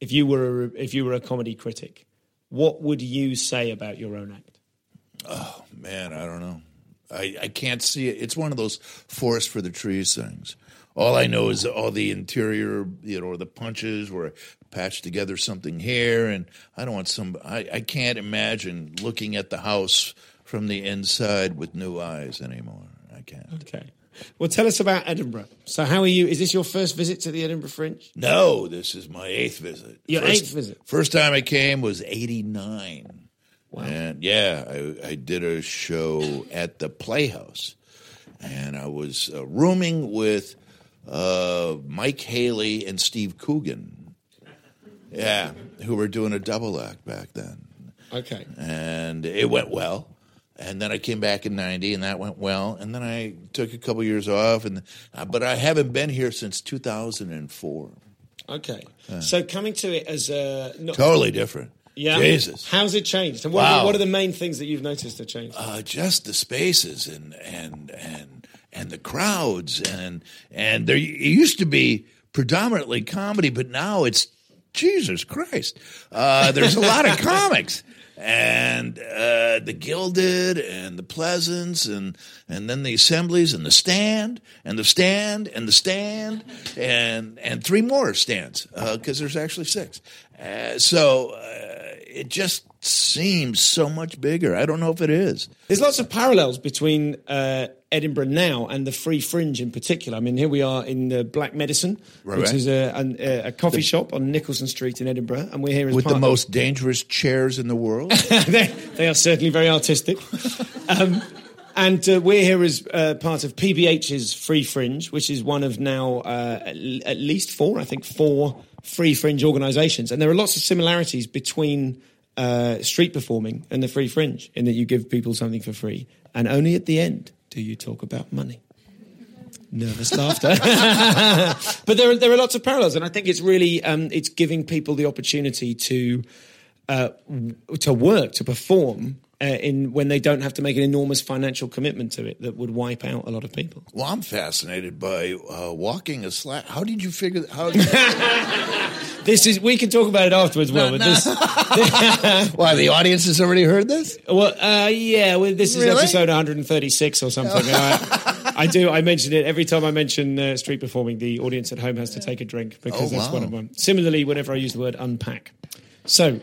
if you were a, if you were a comedy critic, what would you say about your own act? Oh man, I don't know. I, I can't see it. It's one of those forest for the trees things. All I know is all the interior, you know, the punches were patched together something here, and I don't want some. I, I can't imagine looking at the house from the inside with new eyes anymore. I can't. Okay. Well, tell us about Edinburgh. So, how are you? Is this your first visit to the Edinburgh Fringe? No, this is my eighth visit. Your first, eighth visit? First time I came was '89. Wow. And yeah, I, I, did a show at the Playhouse, and I was uh, rooming with uh, Mike Haley and Steve Coogan. Yeah, who were doing a double act back then. Okay. And it went well. And then I came back in '90, and that went well. And then I took a couple years off, and uh, but I haven't been here since 2004. Okay, so coming to it as a not, totally different. Yeah, Jesus, how's it changed? And what, wow. are, what are the main things that you've noticed have changed? Uh, just the spaces and and and and the crowds and and there it used to be predominantly comedy, but now it's Jesus Christ. Uh, there's a lot of [laughs] comics and uh, the Gilded and the Pleasance and and then the Assemblies and the Stand and the Stand and the Stand and and three more stands because uh, there's actually six. Uh, so uh, it just seems so much bigger. I don't know if it is. There's lots of parallels between uh, Edinburgh now and the Free Fringe in particular. I mean, here we are in the Black Medicine, right, which right. is a, a, a coffee the, shop on Nicolson Street in Edinburgh, and we're here as with the most dangerous chairs in the world. [laughs] they, they, are certainly very artistic. [laughs] um, and uh, we're here as uh, part of PBH's Free Fringe, which is one of now uh, at least four, I think, four free fringe organisations. And there are lots of similarities between uh, street performing and the free fringe in that you give people something for free, and only at the end do you talk about money. Nervous laughter, [laughs] but there are, there are lots of parallels, and I think it's really um, it's giving people the opportunity to uh, to work to perform uh, in when they don't have to make an enormous financial commitment to it that would wipe out a lot of people. Well, I'm fascinated by uh, walking a slack. How did you figure? How? Did [laughs] this is. We can talk about it afterwards, Will. No, but no. this. [laughs] Why the audience has already heard this? Well, uh, yeah. Well, this is Really? episode 136 or something. I, I do. I mention it every time I mention uh, street performing. The audience at home has to take a drink because Oh, that's one wow. of them. Similarly, whenever I use the word unpack. So.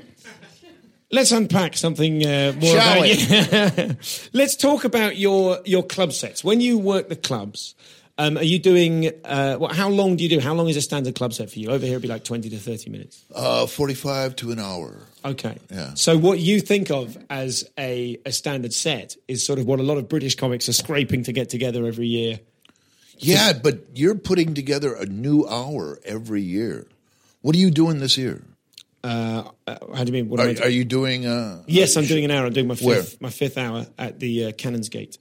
Let's unpack something uh, more Shall about we? you. [laughs] Let's talk about your your club sets. When you work the clubs, um, are you doing? Uh, what, how long do you do? How long is a standard club set for you? Over here, it'd be like twenty to thirty minutes. Uh, Forty-five to an hour. Okay. Yeah. So what you think of as a, a standard set is sort of what a lot of British comics are scraping to get together every year. Yeah, but you're putting together a new hour every year. What are you doing this year? Uh, uh, how do you mean? What I Are, are you doing? Uh, yes, I'm doing an hour. I'm doing my Where? fifth my fifth hour at the uh, Canons' Gait.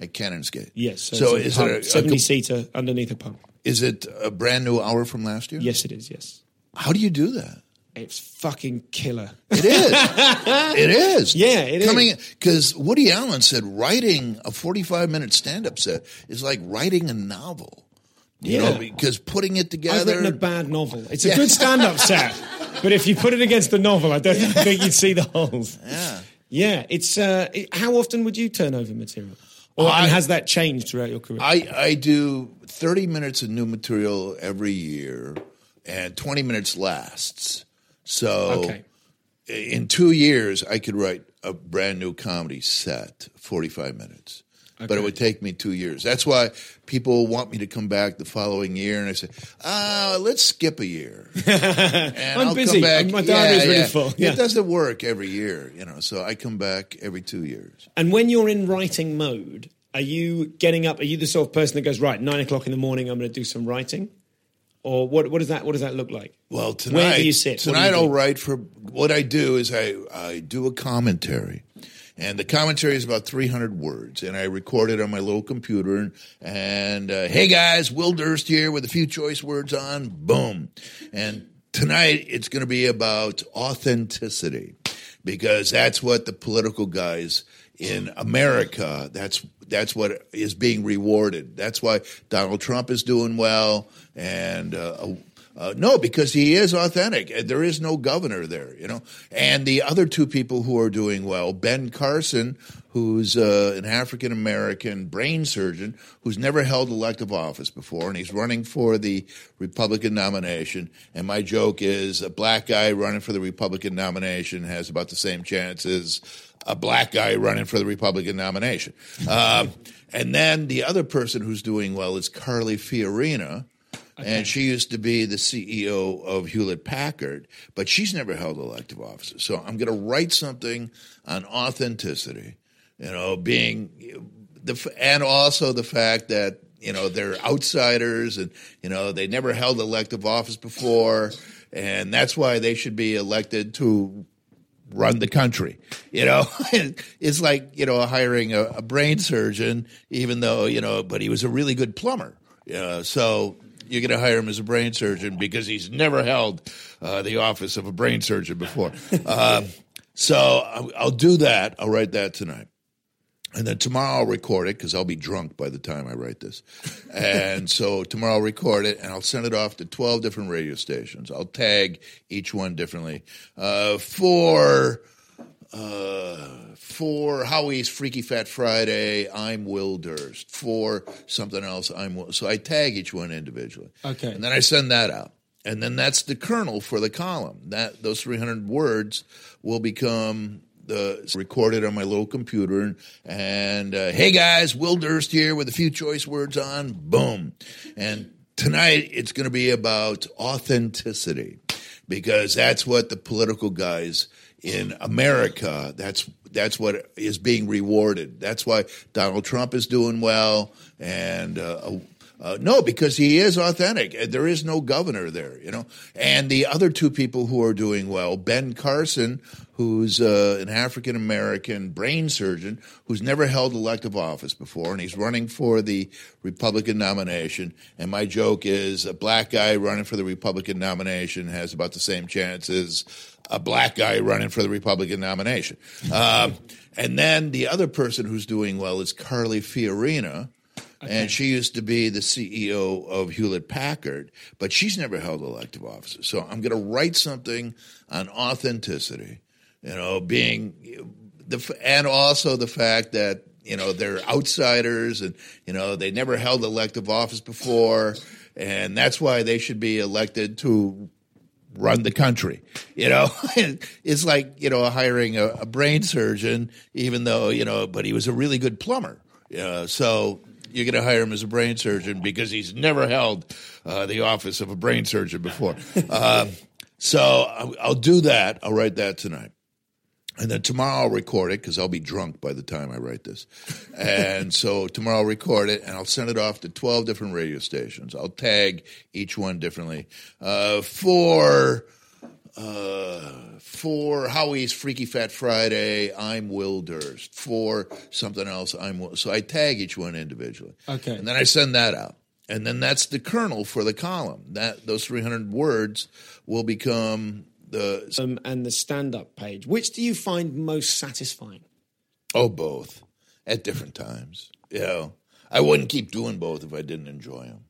at Canons' Gait. Yes. So, So, a is it a, a seventy com- seater underneath a pub? is it a brand new hour from last year? Yes, it is. Yes, How do you do that? it's fucking killer. It is. [laughs] it is. Yeah, it is. Coming because Woody Allen said writing a 45 minute stand up set is like writing a novel. You Yeah. know, because putting it together. I've written a bad novel. It's a Yeah. good stand-up [laughs] set, but if you put it against the novel, I don't think you'd see the holes. Yeah. Yeah, it's. Uh, it- how often would you turn over material, or I- and has that changed throughout your career? I, I do 30 minutes of new material every year, and 20 minutes lasts. So okay. in two years, I could write a brand new comedy set, 45 minutes. But it would take me two years. That's why people want me to come back the following year, and I say, "Ah, let's skip a year." [laughs] And I'm I'll busy. Come back. My diary's really full. Yeah. It doesn't work every year, you know. So I come back every two years. And when you're in writing mode, are you getting up? Are you the sort of person that goes right nine o'clock in the morning? I'm going to do some writing, or what? What does that? What does that look like? Well, tonight, Where do you sit? What do Tonight you I'll write for. What I do is I I do a commentary, and the commentary is about 300 words, and I record it on my little computer. And, and uh, hey guys, Will Durst here with a few choice words on. Boom, and tonight it's going to be about authenticity, because that's what the political guys in America. That's that's what is being rewarded. That's why Donald Trump is doing well, and uh, uh, no, because he is authentic. There is no governor there, you know. And the other two people who are doing well, Ben Carson, who's uh, an African American brain surgeon who's never held elective office before, and he's running for the Republican nomination. And my joke is a black guy running for the Republican nomination has about the same chances a black guy running for the Republican nomination. Um, and then the other person who's doing well is Carly Fiorina. Okay. And she used to be the CEO of Hewlett Packard, but she's never held elective office. So I'm going to write something on authenticity, you know, being the, and also the fact that, you know, they're outsiders and, you know, they never held elective office before. And that's why they should be elected to run the country. You know, [laughs] it's like you know hiring a, a, brain surgeon, even though you know, but he was a really good plumber. Uh, so you're going to hire him as a brain surgeon because he's never held uh, the office of a brain surgeon before. [laughs] Uh, so I'll, I'll do that. I'll write that tonight. And then tomorrow I'll record it because I'll be drunk by the time I write this. And so tomorrow I'll record it and I'll send it off to 12 different radio stations. I'll tag each one differently. Uh, for, uh, for Howie's Freaky Fat Friday, I'm Will Durst. For something else, I'm Will. So I tag each one individually. Okay. And then I send that out. And then that's the kernel for the column. That those 300 words will become the recorded on my little computer and, and uh, hey guys, Will Durst here with a few choice words on. Boom. And tonight it's going to be about authenticity because that's what the political guys in America that's that's what is being rewarded. That's why Donald Trump is doing well and uh, uh, no, because he is authentic. There is no governor there, you know. And the other two people who are doing well, Ben Carson, who's uh, an African American brain surgeon who's never held elective office before, and he's running for the Republican nomination. And my joke is a black guy running for the Republican nomination has about the same chances a black guy running for the Republican nomination. Um, and then the other person who's doing well is Carly Fiorina Okay. And she used to be the CEO of Hewlett Packard, but she's never held elective office. So I'm going to write something on authenticity, you know, being the, and also the fact that, you know, they're outsiders and, you know, they never held elective office before. And that's why they should be elected to run the country. You know, [laughs] it's like, you know, hiring a, a, brain surgeon, even though, you know, but he was a really good plumber. Uh, so you're going to hire him as a brain surgeon because he's never held uh, the office of a brain surgeon before. [laughs] Uh, so I'll, I'll do that. I'll write that tonight. And then tomorrow I'll record it because I'll be drunk by the time I write this. And [laughs] so tomorrow I'll record it and I'll send it off to 12 different radio stations. I'll tag each one differently. Uh, for uh, for Howie's Freaky Fat Friday, I'm Will Durst. For something else, I'm Will. So I tag each one individually. Okay. And then I send that out. And then that's the kernel for the column. That those 300 words will become the um, and the stand-up page. Which do you find most satisfying? Oh, both at different times. You know, I wouldn't keep doing both if I didn't enjoy them.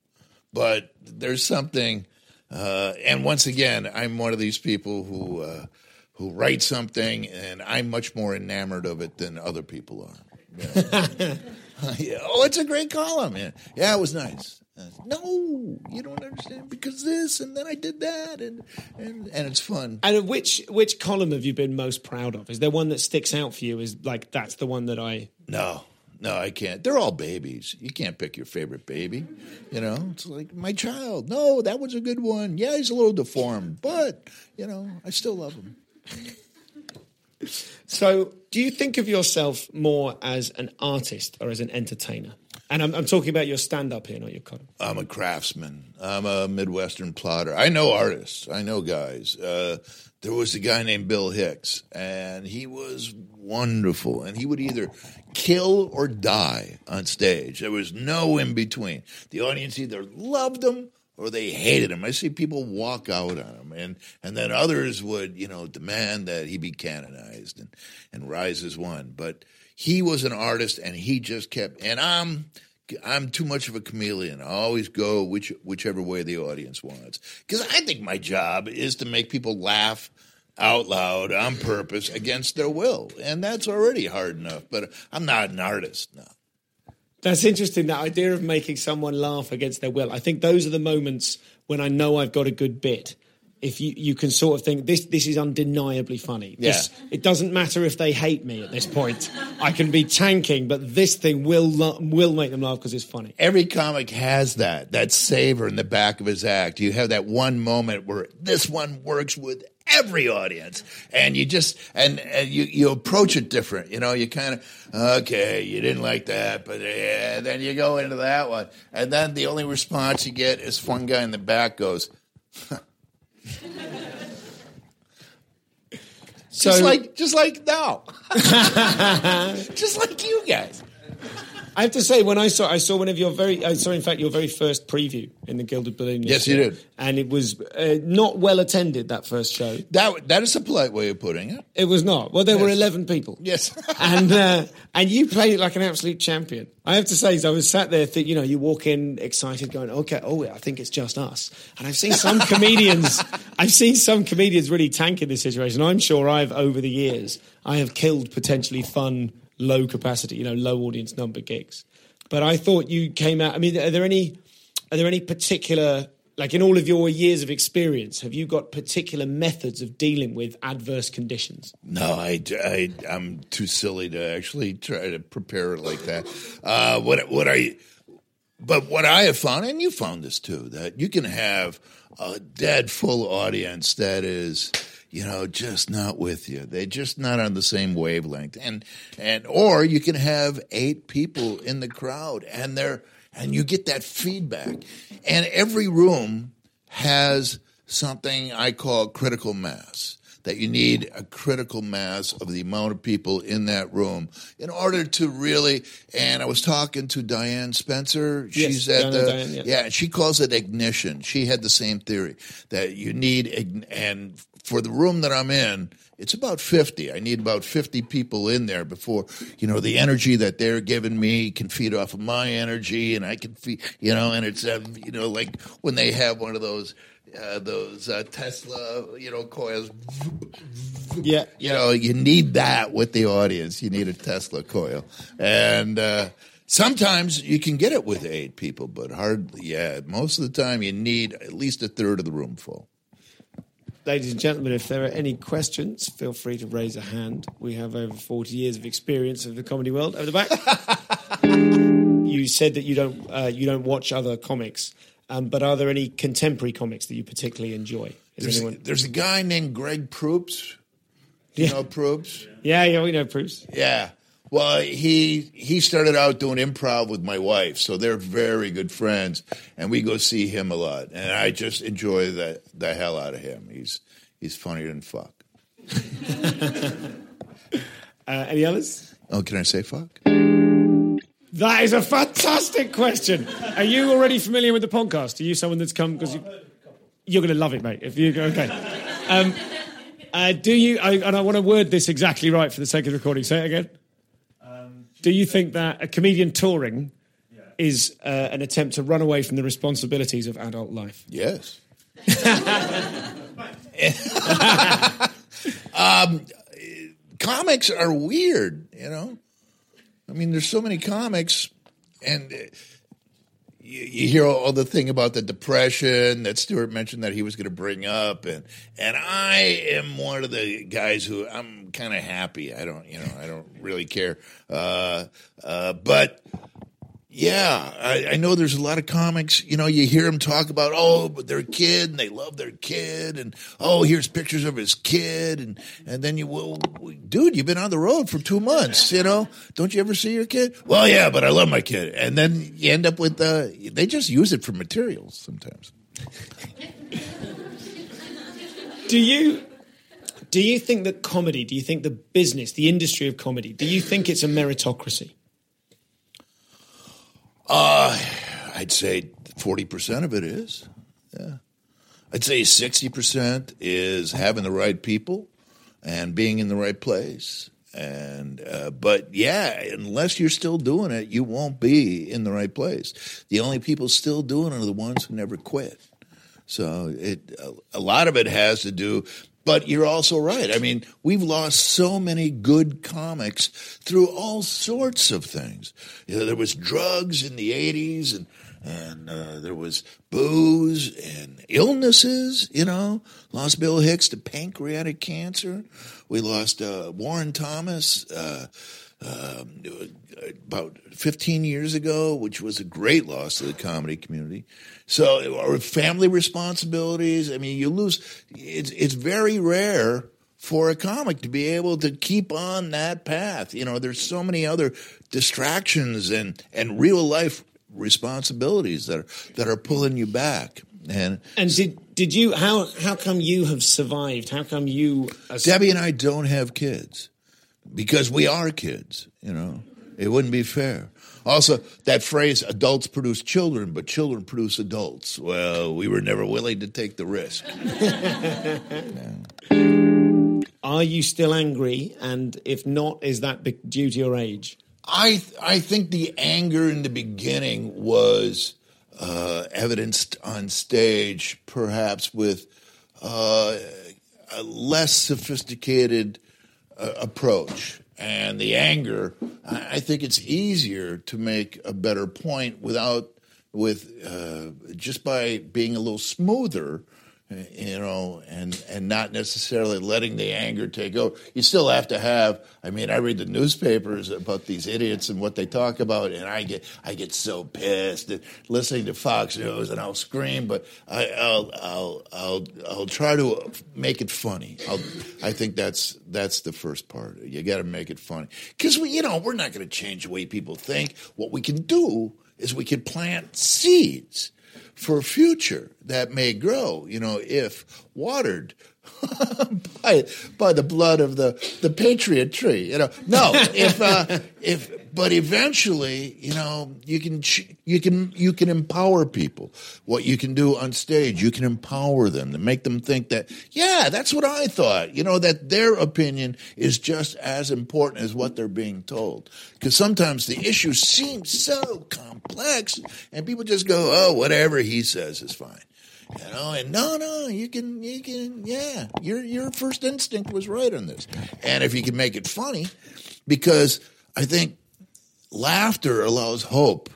But there's something uh, and once again, I'm one of these people who uh, who write something, and I'm much more enamored of it than other people are. You know? [laughs] [laughs] yeah. Oh, it's a great column. Yeah, yeah it was nice. No, you don't understand because this, and then I did that, and and and it's fun. And which which column have you been most proud of? Is there one that sticks out for you? Is like that's the one that I no no, I can't. They're all babies. You can't pick your favorite baby. You know, it's like my child. No, that was a good one. Yeah, he's a little deformed, but you know, I still love him. So, do you think of yourself more as an artist or as an entertainer? And I'm, I'm talking about your stand up here, not your column. I'm a craftsman. I'm a Midwestern plotter. I know artists. I know guys. Uh, there was a guy named Bill Hicks, and he was wonderful. And he would either kill or die on stage. There was no in between. The audience either loved him or they hated him. I see people walk out on him, and and then others would, you know, demand that he be canonized and and rise as one. But he was an artist, and he just kept. And I'm I'm too much of a chameleon. I always go which whichever way the audience wants because I think my job is to make people laugh out loud on purpose against their will, and that's already hard enough. But I'm not an artist. That's interesting. That idea of making someone laugh against their will. I think those are the moments when I know I've got a good bit. If you, you can sort of think this this is undeniably funny. This, Yeah. It doesn't matter if they hate me at this point. I can be tanking, but this thing will lo- will make them laugh because it's funny. Every comic has that that savor in the back of his act. You have that one moment where this one works with every audience, and you just and, and you you approach it different. You know, you kind of okay, you didn't like that, but yeah, then you go into that one, and then the only response you get is one guy in the back goes. So just like just like now, [laughs] just like you guys. I have to say, when I saw, I saw one of your very, I saw in fact your very first preview in the Gilded Balloon. Yes, you did. and it was uh, not well attended. That first show, That that is a polite way of putting it. it was not. Well, there were eleven people. Yes. [laughs] and uh, and you played it like an absolute champion. I have to say, I was sat there, think, you know, you walk in excited, going, okay, oh, I think it's just us. And I've seen some [laughs] comedians, I've seen some comedians really tank in this situation. I'm sure I've over the years, I have killed potentially fun, low capacity, you know, low audience number gigs. But I thought you came out. I mean, are there any, are there any particular? Like in all of your years of experience, have you got particular methods of dealing with adverse conditions? No, I, I, am too silly to actually try to prepare it like that. Uh, what, what I, but what I have found, and you found this too, that you can have a dead full audience that is, you know, just not with you. They're just not on the same wavelength, and and or you can have eight people in the crowd, and they're and you get that feedback, and every room has something I call critical mass. That you need a critical mass of the amount of people in that room in order to really. And I was talking to Diane Spencer. Yes, She's at Diana the Diane, yeah. yeah, she calls it ignition. She had the same theory that you need, and for the room that I'm in, it's about 50. I need about 50 people in there before, you know, the energy that they're giving me can feed off of my energy and I can feed, you know, and it's, uh, you know, like when they have one of those, uh, those uh, Tesla, you know, coils. Yeah, You know, you need that with the audience. You need a Tesla coil. And uh, sometimes you can get it with eight people, but hardly, yeah, most of the time you need at least a third of the room full. Ladies and gentlemen, if there are any questions, feel free to raise a hand. We have over 40 years of experience of the comedy world. Over the back. [laughs] you said that you don't uh, you don't watch other comics, um, but are there any contemporary comics that you particularly enjoy? Is There's, anyone? there's a guy named Greg Proops. Do you Yeah. know Proops? Yeah, yeah, we know Proops. Yeah. Well, he he started out doing improv with my wife, so they're very good friends, and we go see him a lot. And I just enjoy the the hell out of him. He's he's funnier than fuck. [laughs] Uh, any others? Oh, can I say fuck? That is a fantastic question. Are you already familiar with the podcast? Are you someone that's come because you, you're going to love it, mate? If you okay, um, uh, do you? I, and I want to word this exactly right for the sake of the recording. Say it again. Do you think that a comedian touring is uh, an attempt to run away from the responsibilities of adult life? Yes. [laughs] [laughs] um, comics are weird, you know. I mean, there's so many comics, and uh, you, you hear all the thing about the depression that Stewart mentioned that he was going to bring up, and and I am one of the guys who I'm kind of happy. I don't, you know, I don't really care, uh, uh, but yeah, I, I know there's a lot of comics. You know, you hear them talk about, oh, but their kid and they love their kid, and oh, here's pictures of his kid, and and then you, well, dude, you've been on the road for two months. You know, don't you ever see your kid? Well, yeah, but I love my kid, and then you end up with uh, they just use it for materials sometimes. Do you? Do you think that comedy? Do you think the business, the industry of comedy? Do you think it's a meritocracy? Uh, I'd say forty percent of it is. Yeah, I'd say sixty percent is having the right people and being in the right place, And uh, but yeah, unless you're still doing it, you won't be in the right place. The only people still doing it are the ones who never quit. So it a, a lot of it has to do. But you're also right. I mean, we've lost so many good comics through all sorts of things. You know, there was drugs in the '80s, and and uh, there was booze and illnesses. You know, lost Bill Hicks to pancreatic cancer. We lost uh, Warren Thomas. Uh, um, about 15 years ago, which was a great loss to the comedy community. So, or family responsibilities. I mean, you lose. It's it's very rare for a comic to be able to keep on that path. You know, there's so many other distractions and and real life responsibilities that are that are pulling you back. And and did did you how how come you have survived? How come you? Debbie and I don't have kids because we are kids. You know, it wouldn't be fair. Also, that phrase, adults produce children, but children produce adults. Well, we were never willing to take the risk. [laughs] Are you still angry? And if not, is that due to your age? I, I think the anger in the beginning was uh, evidenced on stage, perhaps with uh, a less sophisticated uh, approach and the anger, I think it's easier to make a better point without with uh, just by being a little smoother you know, and and not necessarily letting the anger take over. You still have to have. I mean, I read the newspapers about these idiots and what they talk about, and I get I get so pissed and listening to Fox News, and I'll scream. But I, will I'll I'll I'll try to make it funny. I'll, I think that's that's the first part. You got to make it funny because we, you know, we're not going to change the way people think. What we can do is we can plant seeds for future that may grow, you know, if watered [laughs] by by the blood of the the patriot tree. You know, no, if uh, if but eventually, you know, you can you can you can empower people. What you can do on stage, you can empower them to make them think that, yeah, that's what I thought. You know, that their opinion is just as important as what they're being told. Because sometimes the issue seems so complex, and people just go, oh, whatever he says is fine. You know, and no, no, you can, you can, yeah, your your first instinct was right on this, and if you can make it funny, because I think laughter allows hope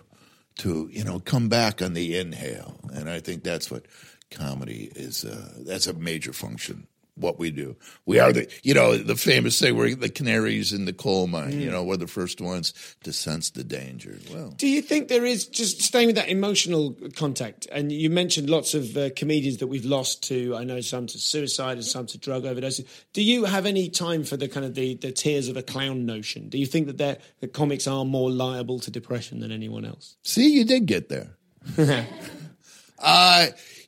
to you know come back on the inhale, and I think that's what comedy is. Uh, that's a major function what we do. We are the, you know, the famous thing, we're the canaries in the coal mine. Mm. You know, we're the first ones to sense the danger. Well, do you think there is just staying with that emotional contact? And you mentioned lots of uh, comedians that we've lost to. I know some to suicide and some to drug overdoses. Do you have any time for the kind of the, the tears of a clown notion? Do you think that the comics are more liable to depression than anyone else? See, you did get there. [laughs] uh,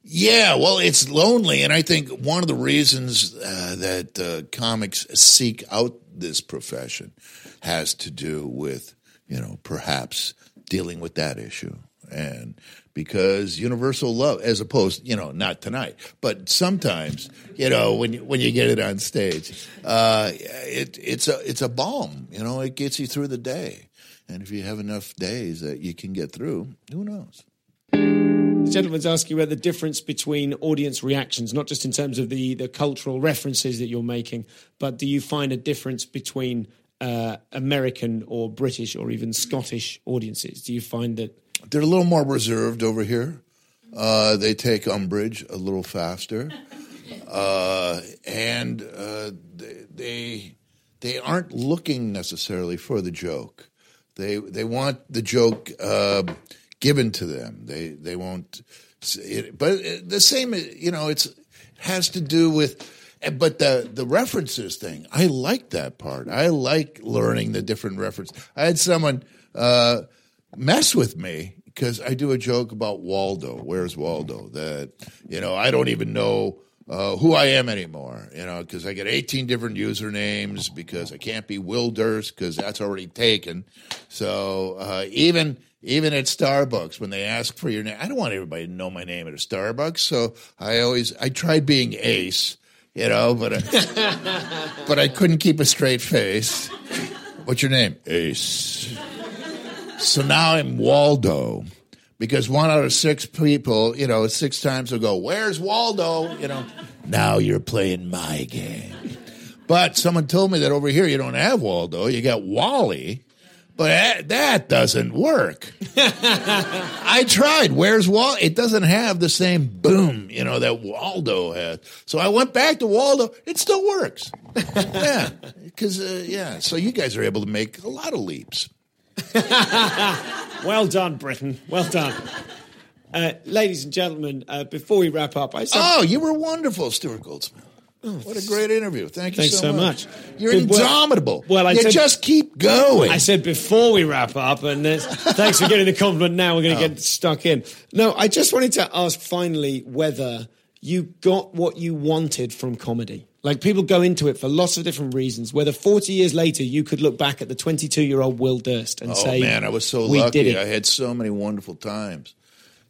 yeah, well, it's lonely, and I think one of the reasons uh, that uh, comics seek out this profession has to do with, you know, perhaps dealing with that issue, and because universal love, as opposed, you know, not tonight, but sometimes, you know, when you, when you get it on stage, uh, it it's a it's a balm, you know, it gets you through the day, and if you have enough days that you can get through, who knows. The gentleman's asking about the difference between audience reactions, not just in terms of the, the cultural references that you're making, but do you find a difference between uh, American or British or even Scottish audiences? Do you find that they're a little more reserved over here? Uh, they take umbrage a little faster, [laughs] uh, and uh, they they aren't looking necessarily for the joke. They they want the joke uh, given to them. They they won't. It, but uh, the same, uh, you know, it's has to do with. Eh, but the the references thing, I like that part. I like learning the different references. I had someone uh, mess with me because I do a joke about Waldo. Where's Waldo? That you know, I don't even know uh, who I am anymore, you know, because I get 18 different usernames because I can't be Will Durst because that's already taken. So uh, even even at Starbucks when they ask for your name, I don't want everybody to know my name at a Starbucks. So I always I tried being Ace, you know, but I, [laughs] but I couldn't keep a straight face. What's your name? Ace. So now I'm Waldo because one out of six people, you know, six times will go, Where's Waldo? You know, now you're playing my game. But someone told me that over here you don't have Waldo, you got Wally. But that, that doesn't work. [laughs] I tried. Where's Wall? It doesn't have the same boom, you know, that Waldo has. So I went back to Waldo. It still works. [laughs] yeah, because uh, yeah. So you guys are able to make a lot of leaps. [laughs] well done, Britain. Well done. Uh, ladies and gentlemen, uh, before we wrap up, I said, Oh, you were wonderful, Stuart Goldsmith. what a great interview! Thank you Thanks so much. You're Good indomitable. Well, I you said- just keep going. I said before we wrap up, and there's- thanks for getting the compliment. Now we're going to Oh. get stuck in. No, I just wanted to ask finally whether you got what you wanted from comedy. Like people go into it for lots of different reasons. Whether 40 years later you could look back at the 22 year old Will Durst and say Oh say, man, I was so lucky. I had so many wonderful times.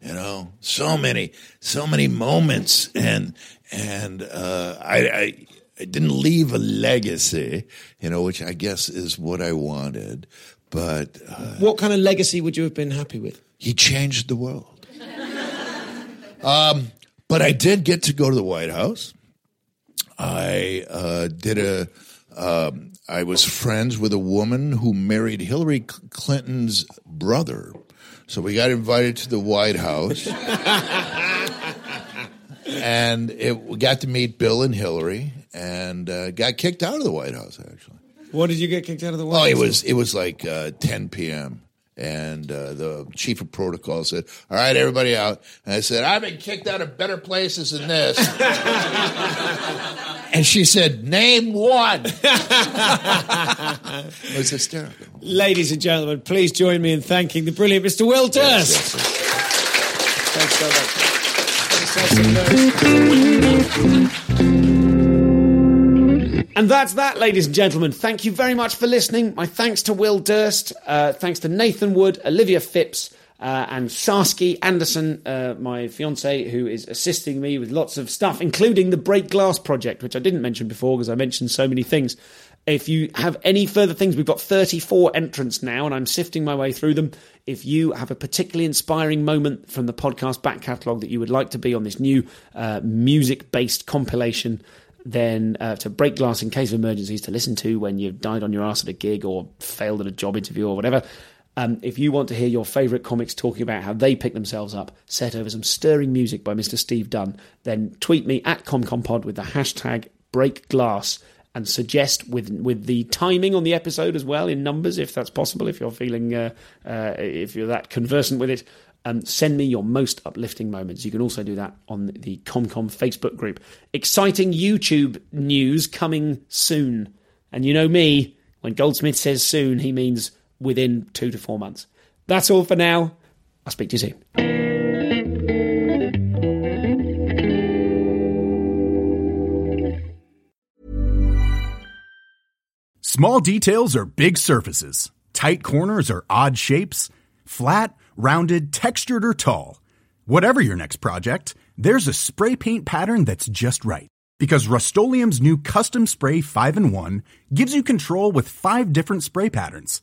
You know, so many, so many moments, and and uh, I, I I didn't leave a legacy. You know, which I guess is what I wanted. But uh, What kind of legacy would you have been happy with? he changed the world. [laughs] um, but I did get to go to the White House. I uh, did a. Um, I was friends with a woman who married Hillary Clinton's brother, so we got invited to the White House, and it, we got to meet Bill and Hillary, and uh, got kicked out of the White House actually. What did you get kicked out of the White Well, House? it was it was like uh, 10 p.m. And uh, the chief of protocol said, "All right, everybody out." And I said, "I've been kicked out of better places than this." [laughs] and she said, "Name one." [laughs] it was hysterical. Ladies and gentlemen, please join me in thanking the brilliant Mr. Will Durst. Thanks so much. And that's that, ladies and gentlemen. Thank you very much for listening. My thanks to Will Durst, uh, thanks to Nathan Wood, Olivia Phipps, uh, and Sarsky Anderson, uh, my fiance, who is assisting me with lots of stuff, including the Break Glass project, which I didn't mention before because I mentioned so many things. If you have any further things, we've got 34 entrants now, and I'm sifting my way through them. If you have a particularly inspiring moment from the podcast back catalogue that you would like to be on this new uh, music based compilation, then uh, to break glass in case of emergencies to listen to when you've died on your ass at a gig or failed at a job interview or whatever. Um, if you want to hear your favourite comics talking about how they pick themselves up, set over some stirring music by Mr. Steve Dunn, then tweet me at ComCompod with the hashtag breakglass and suggest with with the timing on the episode as well in numbers if that's possible if you're feeling uh, uh, if you're that conversant with it um, send me your most uplifting moments. You can also do that on the ComCom Facebook group. Exciting YouTube news coming soon. And you know me, when Goldsmith says soon, he means within two to four months. That's all for now. I'll speak to you soon. Small details are big surfaces. Tight corners are odd shapes. Flat, rounded, textured, or tall. Whatever your next project, there's a spray paint pattern that's just right. Because Rust new Custom Spray 5 in 1 gives you control with five different spray patterns.